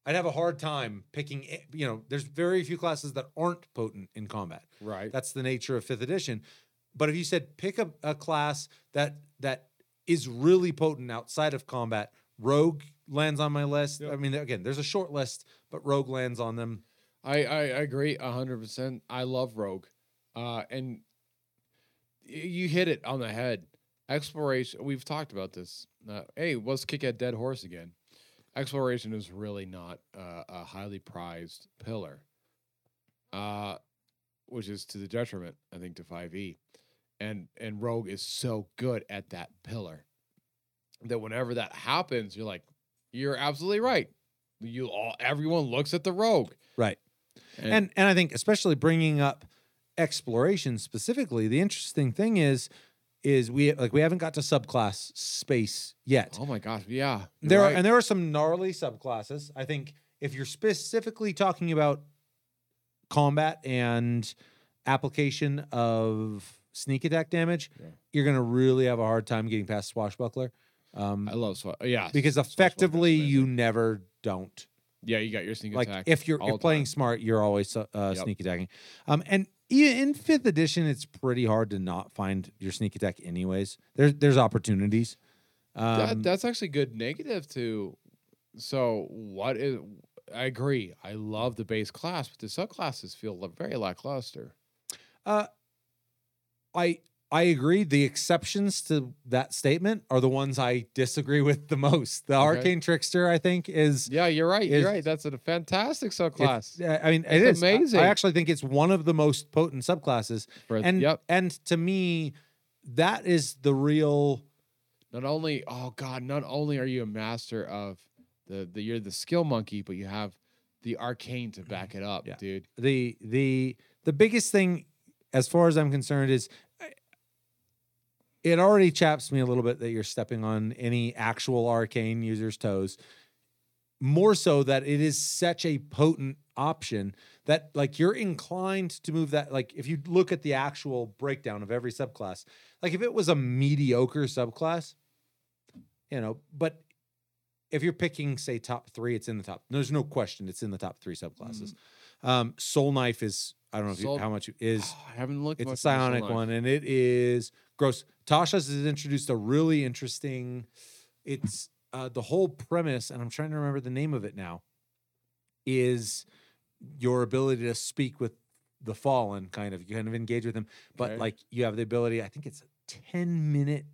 I'd have a hard time picking. You know, there's very few classes that aren't potent in combat. Right. That's the nature of fifth edition. But if you said pick a, a class that that is really potent outside of combat, Rogue lands on my list. Yep. I mean, again, there's a short list, but Rogue lands on them. I, I, I agree hundred percent. I love Rogue, uh, and you hit it on the head. Exploration. We've talked about this. Uh, hey, let's kick a dead horse again. Exploration is really not uh, a highly prized pillar, uh, which is to the detriment, I think, to Five E, and and Rogue is so good at that pillar that whenever that happens, you're like, you're absolutely right. You all, everyone looks at the Rogue. Right. And and I think especially bringing up exploration specifically, the interesting thing is is we like we haven't got to subclass space yet. Oh my gosh, yeah. there are and there are some gnarly subclasses. I think if you're specifically talking about combat and application of sneak attack damage, Yeah. you're gonna really have a hard time getting past swashbuckler. Um, I love swa- yeah because effectively you never don't. yeah you got your sneak like attack if you're, playing smart, you're always uh, Yep. sneak attacking. Um, and in fifth edition, it's pretty hard to not find your sneak attack. Anyways, there's there's opportunities. Um, that, that's actually good negative too. So what is? I agree. I love the base class, but the subclasses feel very lackluster. Uh, I I agree. The exceptions to that statement are the ones I disagree with the most. The Okay. arcane trickster, I think, is Yeah, you're right. Is- You're right. That's a fantastic subclass. I mean, it It's is I- amazing. I actually think it's one of the most potent subclasses, For- and yep. and to me, that is the real. Not only oh god, not only are you a master of the the you're the skill monkey, but you have the arcane to back it up, Yeah. dude. the the the biggest thing as far as i'm concerned is I- it already chaps me a little bit that you're stepping on any actual arcane user's toes more so that it is such a potent option that like you're inclined to move that like if you look at the actual breakdown of every subclass like if it was a mediocre subclass you know but if you're picking say top three it's in the top there's no question it's in the top three subclasses Um, Soul Knife is I don't know if you, how much it is. Oh, I haven't looked. It's a much into Soul psionic one, and it is gross. Tasha's has introduced a really interesting. It's uh, the whole premise, and I'm trying to remember the name of it now. Is your ability to speak with the fallen, kind of you kind of engage with them, but like you have the ability. I think it's a 10 minute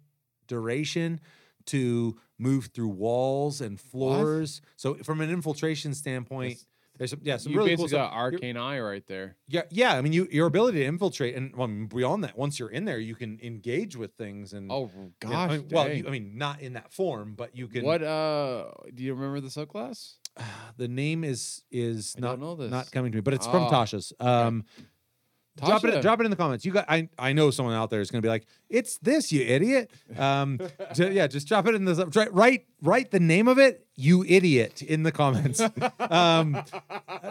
duration to move through walls and floors. So from an infiltration standpoint, That's- there's some, yeah some you really cool basically stuff. got arcane eye right there. Yeah, yeah. I mean, you your ability to infiltrate, and well, beyond that, once you're in there, you can engage with things. And Oh you know, gosh, I mean, well, you, I mean, not in that form, but you can. what uh do you remember the subclass? the name is is I not don't know this. not coming to me, but it's from Oh, Tasha's. Um, drop it drop it in the comments. You got I I know someone out there is going to be like, it's this, you idiot. Um, ju- yeah, just drop it in the write write write the name of it, you idiot, in the comments. um,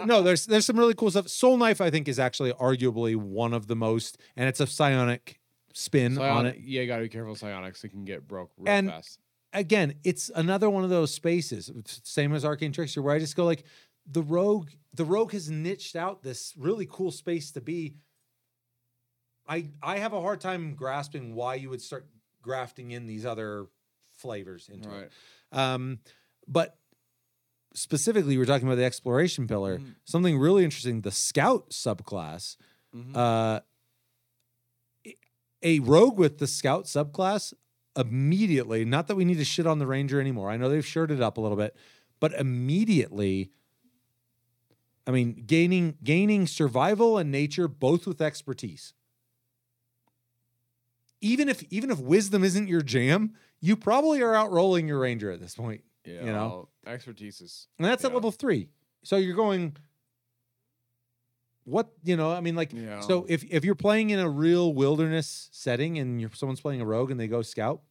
no, there's there's some really cool stuff. Soul Knife, I think, is actually arguably one of the most, and it's a psionic spin on it. yeah, you gotta be careful. Psionics, it can get broke real And fast. Again, it's another one of those spaces, same as Arcane Trickster, where I just go like, the rogue, the rogue has niched out this really cool space to be. I I have a hard time grasping why you would start grafting in these other flavors into Right. it. Um, but specifically, we're talking about the exploration pillar. Mhm. Something really interesting: the scout subclass. Mhm. Uh, a rogue with the scout subclass immediately. Not that we need to shit on the ranger anymore. I know they've shirted up a little bit, but immediately. I mean, gaining gaining survival and nature both with expertise. Even if even if wisdom isn't your jam, you probably are outrolling your ranger at this point. yeah, you know? well, expertise is And that's at level three. So you're going, what, you know, I mean, like, yeah. so if, if you're playing in a real wilderness setting and you're someone's playing a rogue and they go scout,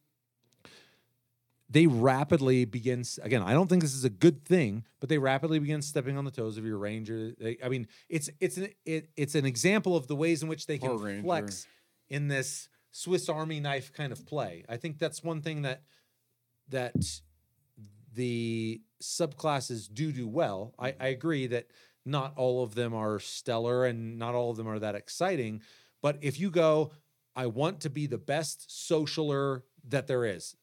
they rapidly begin, again, I don't think this is a good thing, but they rapidly begin stepping on the toes of your ranger. They, I mean, it's, it's an, it, it's an example of the ways in which they can Poor ranger. flex in this Swiss Army knife kind of play. I think that's one thing that, that the subclasses do do well. I, mm-hmm. I agree that not all of them are stellar and not all of them are that exciting. But if you go, I want to be the best socialer that there is,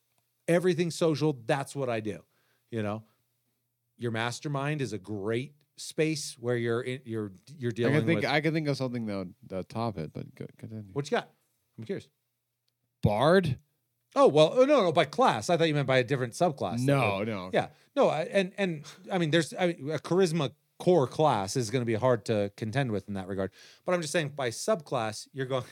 everything social, that's what I do. You know, your mastermind is a great space where you're in, you're you're I dealing can think with. I can think of something that would that top it, but go, continue. what you got? I'm curious. Bard? Oh well, oh, no, no, by class. I thought you meant by a different subclass. No, no. Yeah, no, I, and and I mean, there's I mean, a charisma core class is going to be hard to contend with in that regard. But I'm just saying, by subclass, you're going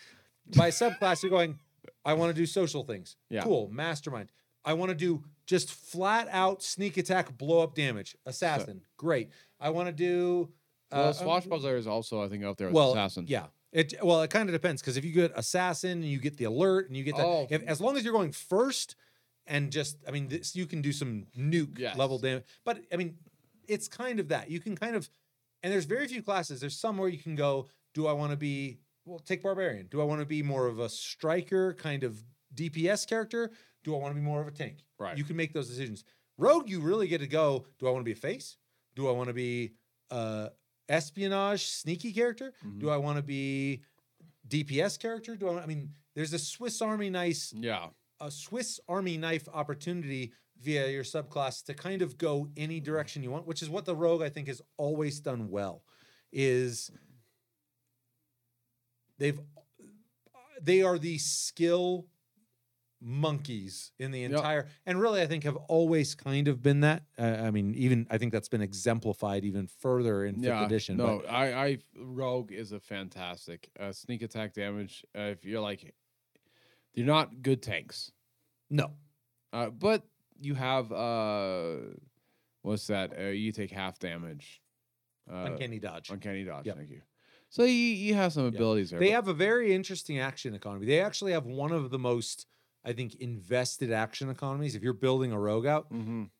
by subclass, you're going. I want to do social things. Yeah. Cool, mastermind. I want to do just flat out sneak attack, blow up damage. Assassin, great. I want to do. Well, uh, Swashbuckler is also, I think, up there with well, Assassin. Yeah. It well, it kind of depends because if you get assassin and you get the alert and you get that, Oh. if, as long as you're going first and just, I mean, this, you can do some nuke Yes. level damage. But I mean, it's kind of that you can kind of, and there's very few classes. There's some where you can go. Do I want to be? Well, take barbarian. Do I want to be more of a striker kind of DPS character? Do I want to be more of a tank? Right. You can make those decisions. Rogue, you really get to go. Do I want to be a face? Do I want to be uh espionage sneaky character? Mhm. Do I want to be DPS character? Do I? I mean, there's a Swiss Army nice, Yeah. a Swiss Army knife opportunity via your subclass to kind of go any direction you want, which is what the rogue I think has always done well. Is they've they are the skill monkeys in the Yep. entire and really i think have always kind of been that uh, i mean even i think that's been exemplified even further in fifth yeah. edition No, but I, I, Rogue is a fantastic uh, sneak attack damage. Uh, if you're like, they're not good tanks, no uh, but you have uh, what's that? Uh, you take half damage. Uh, uncanny dodge Uncanny dodge. Yep. Thank you. So you, you have some abilities there. They have a very interesting action economy. They actually have one of the most, I think, invested action economies. If you're building a rogue out, Mhm.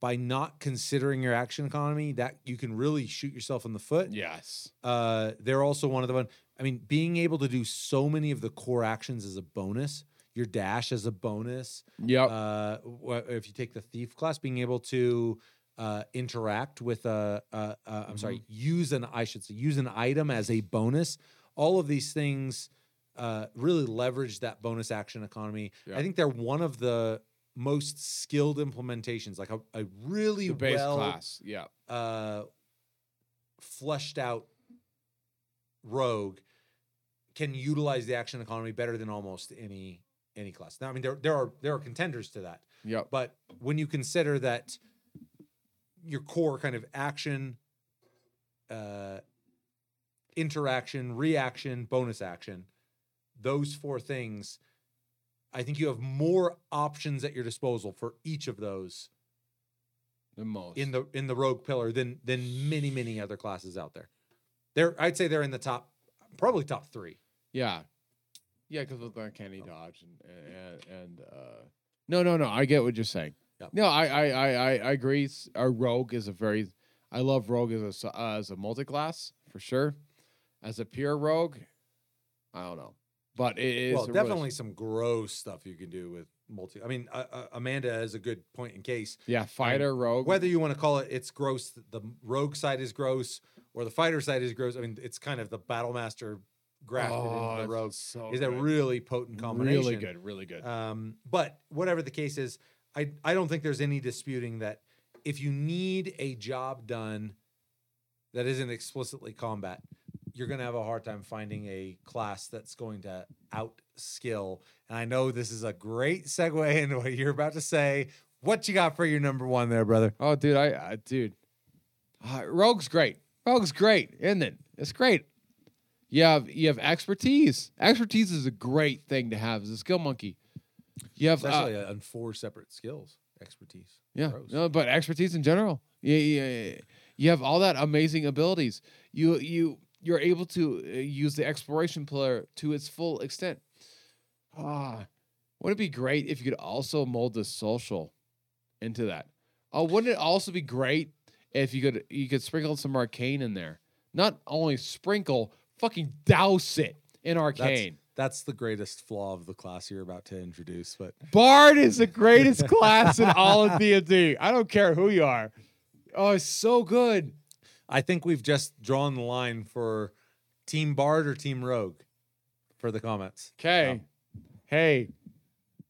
by not considering your action economy, that you can really shoot yourself in the foot. Yes. Uh, they're also one of the one. I mean, being able to do so many of the core actions as a bonus, your dash as a bonus. Yep. Uh, if you take the thief class, being able to uh, interact with a, a, a I'm sorry, use an I should say use an item as a bonus. All of these things uh, really leverage that bonus action economy. Yeah. I think they're one of the most skilled implementations, like a, a really The base well class. Yeah. uh, fleshed out rogue can utilize the action economy better than almost any any class. Now, I mean, there there are there are contenders to that, Yeah. but when you consider that your core kind of action, uh, interaction, reaction, bonus action, those four things, I think you have more options at your disposal for each of those The most. in the in the rogue pillar than than many many other classes out there. They're I'd say they're in the top, probably top three. Yeah, yeah, because of the uncanny dodge and and, and uh, no, no, no. I get what you're saying. Yep. No, I, I, I, I agree. S- A rogue is a very, I love rogue as a uh, as a multi-class for sure. As a pure rogue, I don't know, but it is well, really- definitely some gross stuff you can do with multi. I mean, uh, uh, Amanda has a good point in case. yeah, fighter rogue. Whether you want to call it, it's gross. The rogue side is gross, or the fighter side is gross. I mean, it's kind of the battle master grafted oh, into the rogue. so Is a really potent combination. really good, really good. Um, but whatever the case is, I I don't think there's any disputing that if you need a job done that isn't explicitly combat, you're going to have a hard time finding a class that's going to outskill. And I know this is a great segue into what you're about to say. What you got for your number one there, brother? Oh, dude, I, I dude, uh, Rogue's great. Rogue's great, isn't it? It's great. You have you have expertise. Expertise is a great thing to have as a skill monkey. You have uh, Especially on four separate skills, expertise. yeah, Gross. no, but expertise in general. Yeah, yeah, yeah. You have all that amazing abilities. You you you're able to uh, use the exploration pillar to its full extent. Ah, would it be great if you could also mold the social into that? Oh, wouldn't it also be great if you could you could sprinkle some arcane in there? Not only sprinkle, fucking douse it in arcane. That's the greatest flaw of the class you're about to introduce. But Bard is the greatest class in all of D&D. I don't care who you are. Oh, it's so good. I think we've just drawn the line for Team Bard or Team Rogue for the comments. Okay. Hey.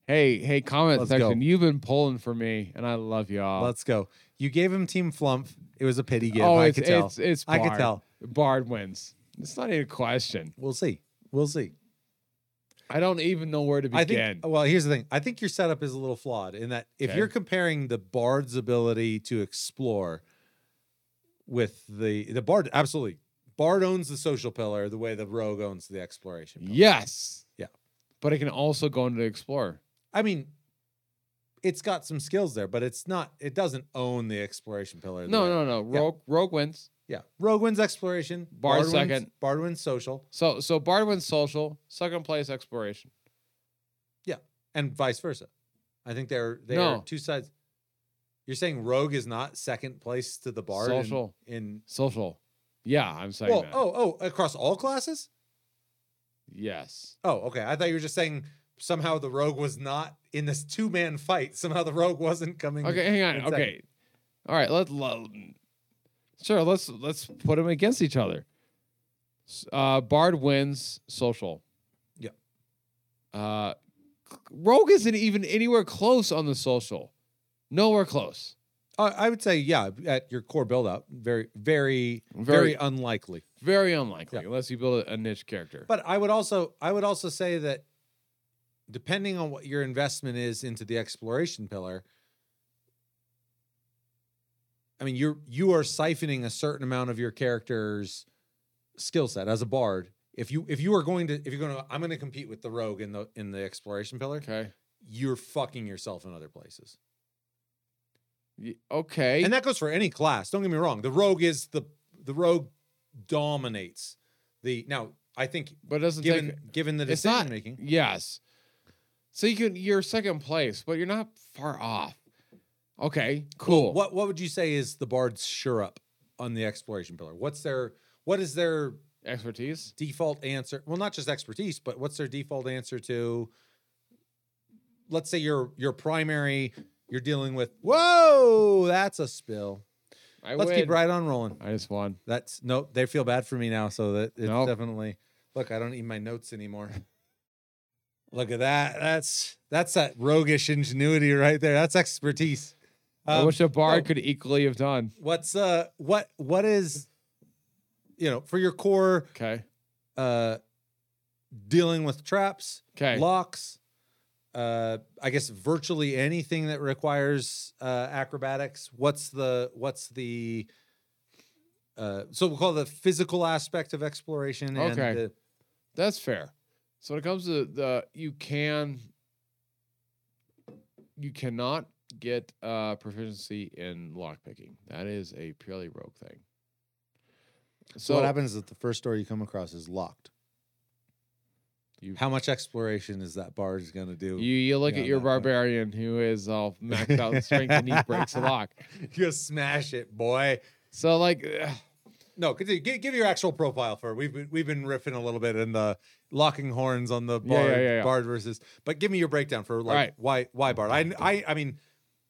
Hey, hey, comment Let's section. go. You've been pulling for me, and I love y'all. Let's go. You gave him Team Flump. It was a pity give. oh, I it's, could tell. it's it's I Bard. could tell. Bard wins. It's not even a question. We'll see. We'll see. I don't even know where to begin. I think. Well, here's the thing. I think your setup is a little flawed in that if Okay. you're comparing the Bard's ability to explore with the the Bard, absolutely. Bard owns the social pillar the way the Rogue owns the exploration. pillar. yes. Yeah. But it can also go into Explorer. I mean, it's got some skills there, but it's not. It doesn't own the exploration pillar. the No, way- no, no. Yeah. Rogue Rogue wins. Yeah, Rogue wins exploration. Bard wins- second. Bard wins social, So so Bard wins social, second place exploration. Yeah, and vice versa. I think they're they're No. two sides. You're saying Rogue is not second place to the Bard in- Social. in, Social. Yeah, I'm saying well, that. oh oh across all classes. Yes. Oh, okay. I thought you were just saying somehow the Rogue was not in this two man fight. Somehow the Rogue wasn't coming. Okay, hang on. in second. Okay. All right, Let's. let Sure, let's let's put them against each other. Uh Bard wins social. Yeah. Uh Rogue isn't even anywhere close on the social. Nowhere close. Uh, I would say yeah. At your core build up, very very very, Very- unlikely. Very unlikely Yeah. unless you build a, a niche character. But I would also I would also say that depending on what your investment is into the exploration pillar, I mean you're you are siphoning a certain amount of your character's skill set as a bard. If you if you are going to if you're going to I'm going to compete with the rogue in the in the exploration pillar, okay. you're fucking yourself in other places. Okay. And that goes for any class. Don't get me wrong. The rogue is the the rogue dominates the now. I think but it doesn't given take given the decision not making, Yes. So you can you're second place, but you're not far off. Okay, cool. What what would you say is the bard's sure up on the exploration pillar? What's their what is their expertise? default answer? Well, not just expertise, but what's their default answer to let's say your your primary you're dealing with whoa, that's a spill. I Let's win. keep right on rolling. I just won. That's no, they feel bad for me now, so that it's Nope. definitely look. I don't need my notes anymore. look at that. That's that's that roguish ingenuity right there. That's expertise. I Um, wish a bar could equally have done. What's uh what what is you know for your core Okay. uh dealing with traps, Okay. locks, uh I guess virtually anything that requires uh acrobatics. What's the what's the uh so we'll call it the physical aspect of exploration and Okay. the, That's fair. So when it comes to the you can you cannot get uh proficiency in lockpicking. That is a purely rogue thing. so what happens if the first door you come across is locked? You, How much exploration is that bard going to do? you you look Yeah, at your barbarian who is all maxed out in strength and he breaks the lock. you smash it, boy. So like ugh, No, continue. Give, give your actual profile for. We've been, we've been riffing a little bit in the locking horns on the Yeah, bard, yeah, yeah, yeah. bard versus. But give me your breakdown for like right. why why bard. I I I mean,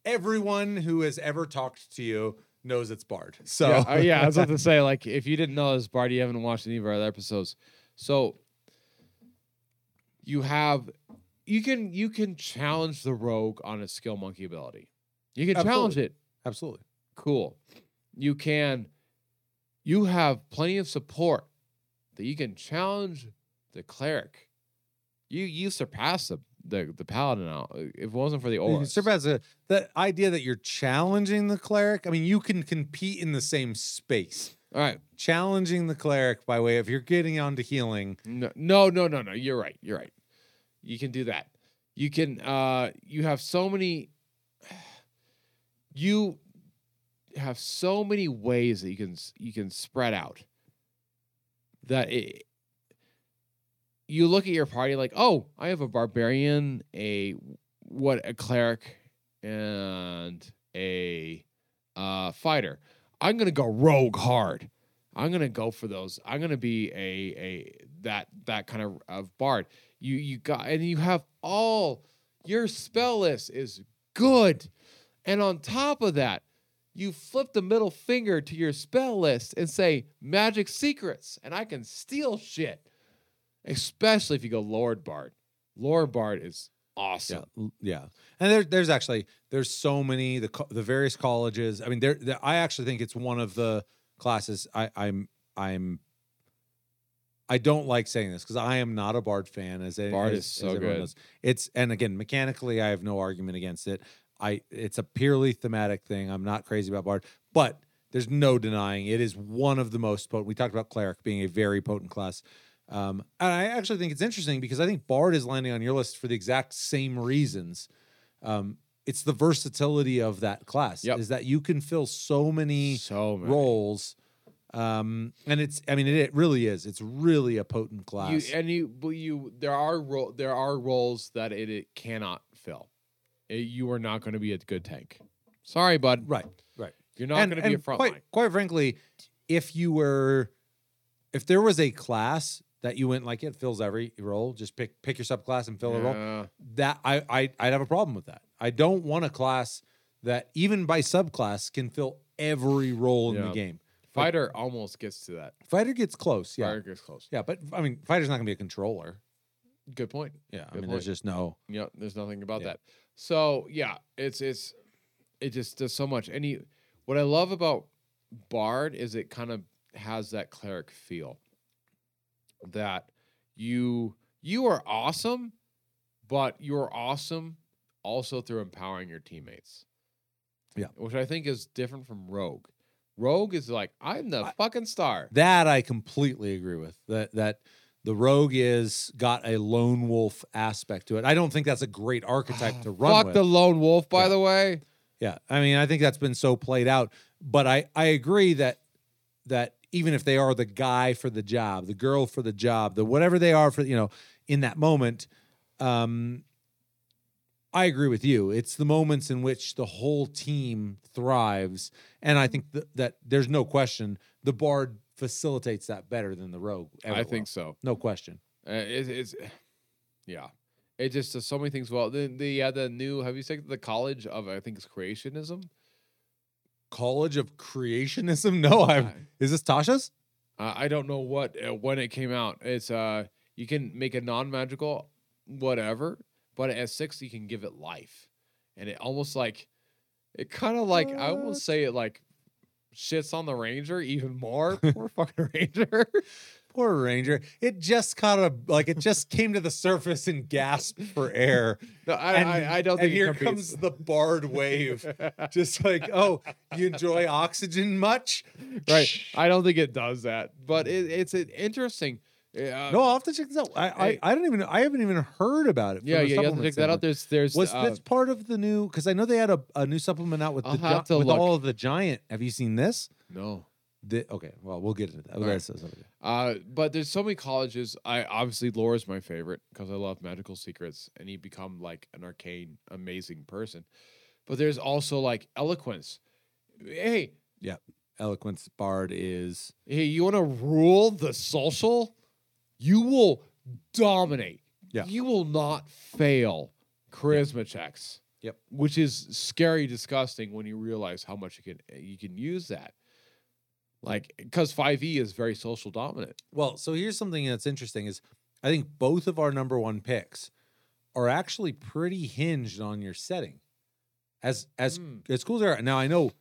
everyone who has ever talked to you knows it's bard. So yeah, uh, yeah, I was about to say, like, if you didn't know this, Bard, you haven't watched any of our other episodes. So you have you can you can challenge the rogue on a skill monkey ability. You can challenge it. absolutely. Cool. You can you have plenty of support that you can challenge the cleric. You you surpass the the, the paladin now. If it wasn't for the old You aura. can surpass the, the idea that you're challenging the cleric. I mean, you can compete in the same space. All right. Challenging the cleric by way of you're getting onto healing. No, no, no, no, no. You're right. You're right. You can do that. You can. Uh, you have so many. You have so many ways that you can you can spread out. That it, you look at your party like, oh, I have a barbarian, a what a cleric, and a uh, fighter. I'm gonna go rogue hard. I'm gonna go for those. I'm gonna be a a that that kind of, of bard. You you got and you have all your spell list is good, and on top of that, you flip the middle finger to your spell list and say magic secrets, and I can steal shit. Especially if you go Lore Bard. Lore Bard is awesome. Yeah, yeah. And there, there's actually there's so many the co- the various colleges. I mean, there, I actually think it's one of the classes. I, I'm I'm I don't like saying this because I am not a Bard fan. As a, Bard as- is so good. knows. It's and again mechanically, I have no argument against it. I it's a purely thematic thing. I'm not crazy about Bard, but there's no denying it is one of the most potent. We talked about cleric being a very potent class. Um, and I actually think it's interesting because I think Bard is landing on your list for the exact same reasons. Um, it's the versatility of that class. Yep. Is that you can fill so many So many. roles. Um, and it's I mean it, it really is. It's really a potent class. You and you, but you there are ro- there are roles that it, it cannot fill. It- you are not going to be a good tank. Sorry, bud. right, right. You're not going to be a front quite, line. quite frankly, if you were if there was a class that you went like it fills every role, just pick pick your subclass and fill a role. That I, I I'd have a problem with that. I don't want a class that even by subclass can fill every role in the game. Fighter almost gets to that. Fighter gets close, yeah, Fighter gets close. yeah, but I mean, fighter's not gonna be a controller. Good point. Yeah, I Good mean, there's just no. Yeah, there's nothing about Yeah. that. So yeah, it's it's it just does so much. And you, what I love about Bard is it kind of has that cleric feel. That you you are awesome, but you're awesome also through empowering your teammates. Yeah. Which I think is different from Rogue. Rogue is like, I'm the I- fucking star. That I completely agree with. That that the rogue is got a lone wolf aspect to it. I don't think that's a great archetype ah, to run Fuck with. the lone wolf, by Yeah. the way. Yeah, I mean, I think that's been so played out. But I I agree that that even if they are the guy for the job, the girl for the job, the whatever they are for you know in that moment, um, I agree with you. It's the moments in which the whole team thrives, and I think th- that there's no question the bard facilitates that better than the rogue. I think so. no question. Uh, it, it's yeah, It just does so many things well. The the yeah, the new have you taken the college of I think it's creationism? College of Creationism? No, I'm. Is this Tasha's? Uh, I don't know what uh, when it came out. It's uh you can make a non-magical whatever, but at six you can give it life, and it almost like it kind of like I will say it like shits on the ranger even more. Poor fucking ranger. Poor Ranger. It just kind of like it just came to the surface and gasped for air. No, I, and, I, I don't and think here comes the bard wave. just like, oh, you enjoy oxygen much? right. I don't think it does that, but it, it's an interesting. Uh, No, I'll have to check this out. I, I, I don't even I haven't even heard about it. yeah, a yeah, you have to check that out. There's, there's. Was uh, this part of the new? Because I know they had a, a new supplement out with I'll the have to with look. all of the giant. Have you seen this? no. The, okay, well we'll get into that. All Okay, right. so- so- okay. Uh, but there's so many colleges. I obviously Lore's my favorite because I love magical secrets, and you become like an arcane, amazing person. But there's also like eloquence. Hey, Yeah, Eloquence Bard is hey, you want to rule the social? You will dominate. Yeah. You will not fail charisma checks. Yep. Which is scary, disgusting when you realize how much you can you can use that. Like, because five E is very social dominant. well. So here's something that's interesting: is I think both of our number one picks are actually pretty hinged on your setting. As as Hmm. as cool as they are now, I know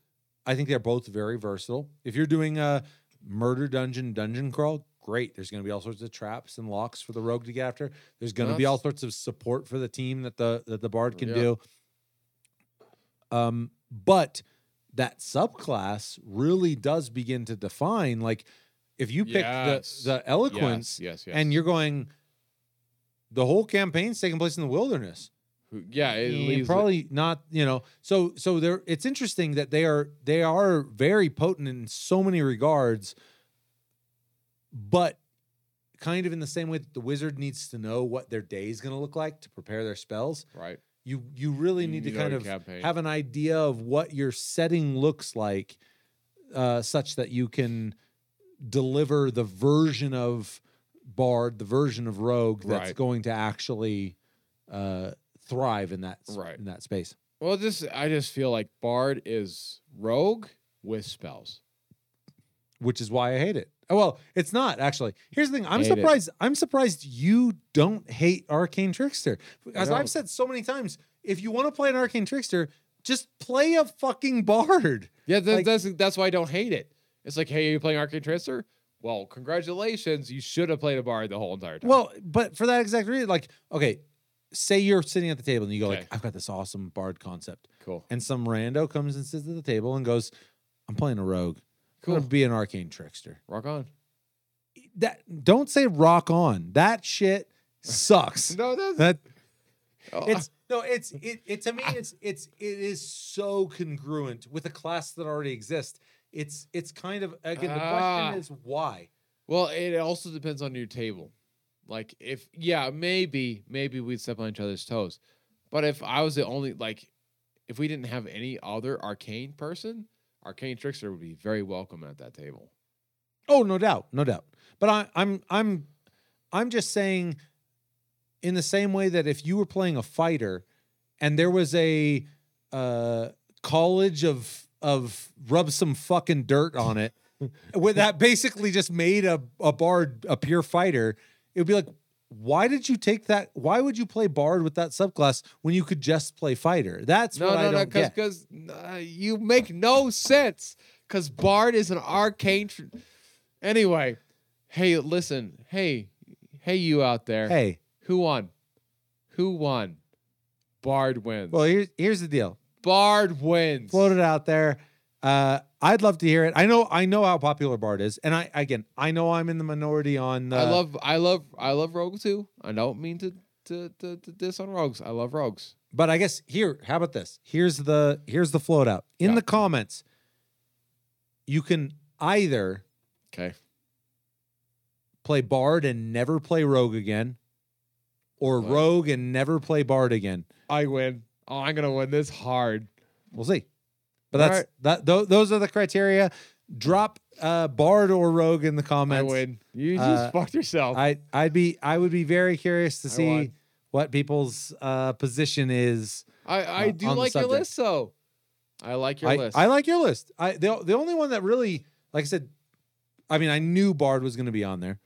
I think they're both very versatile. If you're doing a murder dungeon dungeon crawl, great. There's going to be all sorts of traps and locks for the rogue to get after. There's going to be all sorts of support for the team that the that the bard can Yeah. do. Um, but that subclass really does begin to define like if you pick Yes. the the eloquence Yes, yes, and you're going the whole campaign's taking place in the wilderness yeah, it leaves it- probably not you know so so there it's interesting that they are they are very potent in so many regards but kind of in the same way that the wizard needs to know what their day is going to look like to prepare their spells right. You you really You need to kind of campaign. have an idea of what your setting looks like uh, such that you can deliver the version of bard the version of rogue that's Right. going to actually uh, thrive in that Right. in that space Well, just I just feel like Bard is rogue with spells. Which is why i hate it oh well it's not actually here's the thing i'm Hate it. surprised i'm surprised you don't hate arcane trickster as i've said so many times if you want to play an arcane trickster just play a fucking bard Yeah, that, Like- that's that's why I don't hate it. It's like, hey, are you playing Arcane Trickster? Well, congratulations, you should have played a Bard the whole entire time. Well, but for that exact reason, like, okay, say you're sitting at the table and you go Okay. like, I've got this awesome bard concept, cool, and some rando comes and sits at the table and goes, I'm playing a rogue. I'm cool, gonna be an arcane trickster. rock on. That don't say rock on. That shit sucks. No, that's that oh, it's no, it's it, it to me it's it's it is so congruent with a class that already exists. It's it's kind of again the Ah. question is why. Well, it also depends on your table. Like if yeah, maybe maybe we'd step on each other's toes. But if I was the only like if we didn't have any other arcane person, arcane trickster would be very welcome at that table. Oh, no doubt, no doubt. But I, I'm I'm I'm just saying, in the same way that if you were playing a fighter, and there was a uh, college of of rub some fucking dirt on it, with that basically just made a a bard a pure fighter, it would be like. Why did you take that? Why would you play bard with that subclass when you could just play fighter? That's No, what I no, no, don't because get. because uh, you make no sense. Because Bard is an arcane. Tr- anyway, hey, listen, hey, hey, you out there, Hey, who won? Who won? Bard wins. well here's here's the deal. Bard wins. float it out there. Uh, I'd love to hear it. I know, I know how popular Bard is, and I again, I know I'm in the minority on. The, I love, I love, I love Rogue too. I don't mean to to to, to diss on Rogues. I love Rogues. but I guess here, how about this? Here's the here's the float out in Yeah. the comments. You can either Okay. play Bard and never play Rogue again, or What? Rogue and never play Bard again. I win. Oh, I'm gonna win this hard. We'll see. But that's right. that. Th- those are the criteria. Drop uh, Bard or Rogue in the comments. I win. You just Uh, fucked yourself. I I'd be I would be very curious to I see won. what people's uh, position is. I, I uh, do like your list, though. I like your I, list. I like your list. I the the only one that really, like I said, I mean, I knew Bard was going to be on there.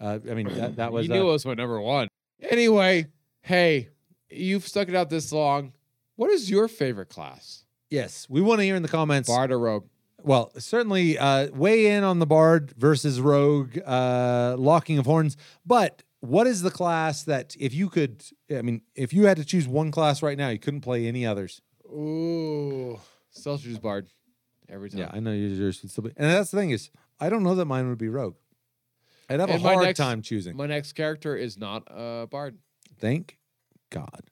Uh, I mean, that, that was you knew uh, my number one. Anyway, hey, you've stuck it out this long. What is your favorite class? Yes. We want to hear in the comments. Bard or Rogue? Well, certainly uh, weigh in on the Bard versus Rogue uh, locking of horns. But what is the class that if you could, I mean, if you had to choose one class right now, you couldn't play any others? Ooh, still choose Bard every time. Yeah, I know yours would still be. And that's the thing is, I don't know that mine would be Rogue. I'd have And a hard next- time choosing. My next character is not a Bard. Thank God.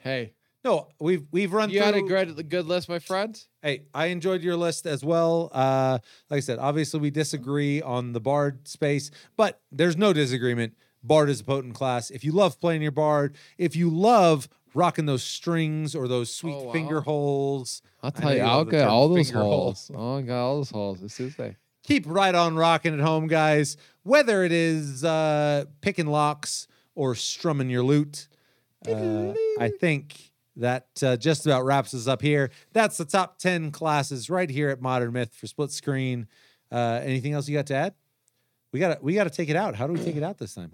Hey, No, we've we've run you through. had a good, good list, my friend. Hey, I enjoyed your list as well. Uh, like I said, obviously we disagree on the Bard space, but there's no disagreement. Bard is a potent class. If you love playing your Bard, if you love rocking those strings or those sweet Oh, wow. finger holes, I'll tell you I'll get all those holes. holes. Oh, I got all those holes. It's Tuesday. keep right on rocking at home, guys. Whether it is uh, picking locks or strumming your lute, uh, I think that uh, just about wraps us up here. That's the top 10 classes right here at Modern Myth for split screen. Uh, anything else you got to add? We got to we got to take it out. How do we take it out this time?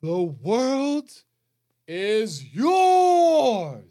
The world is yours.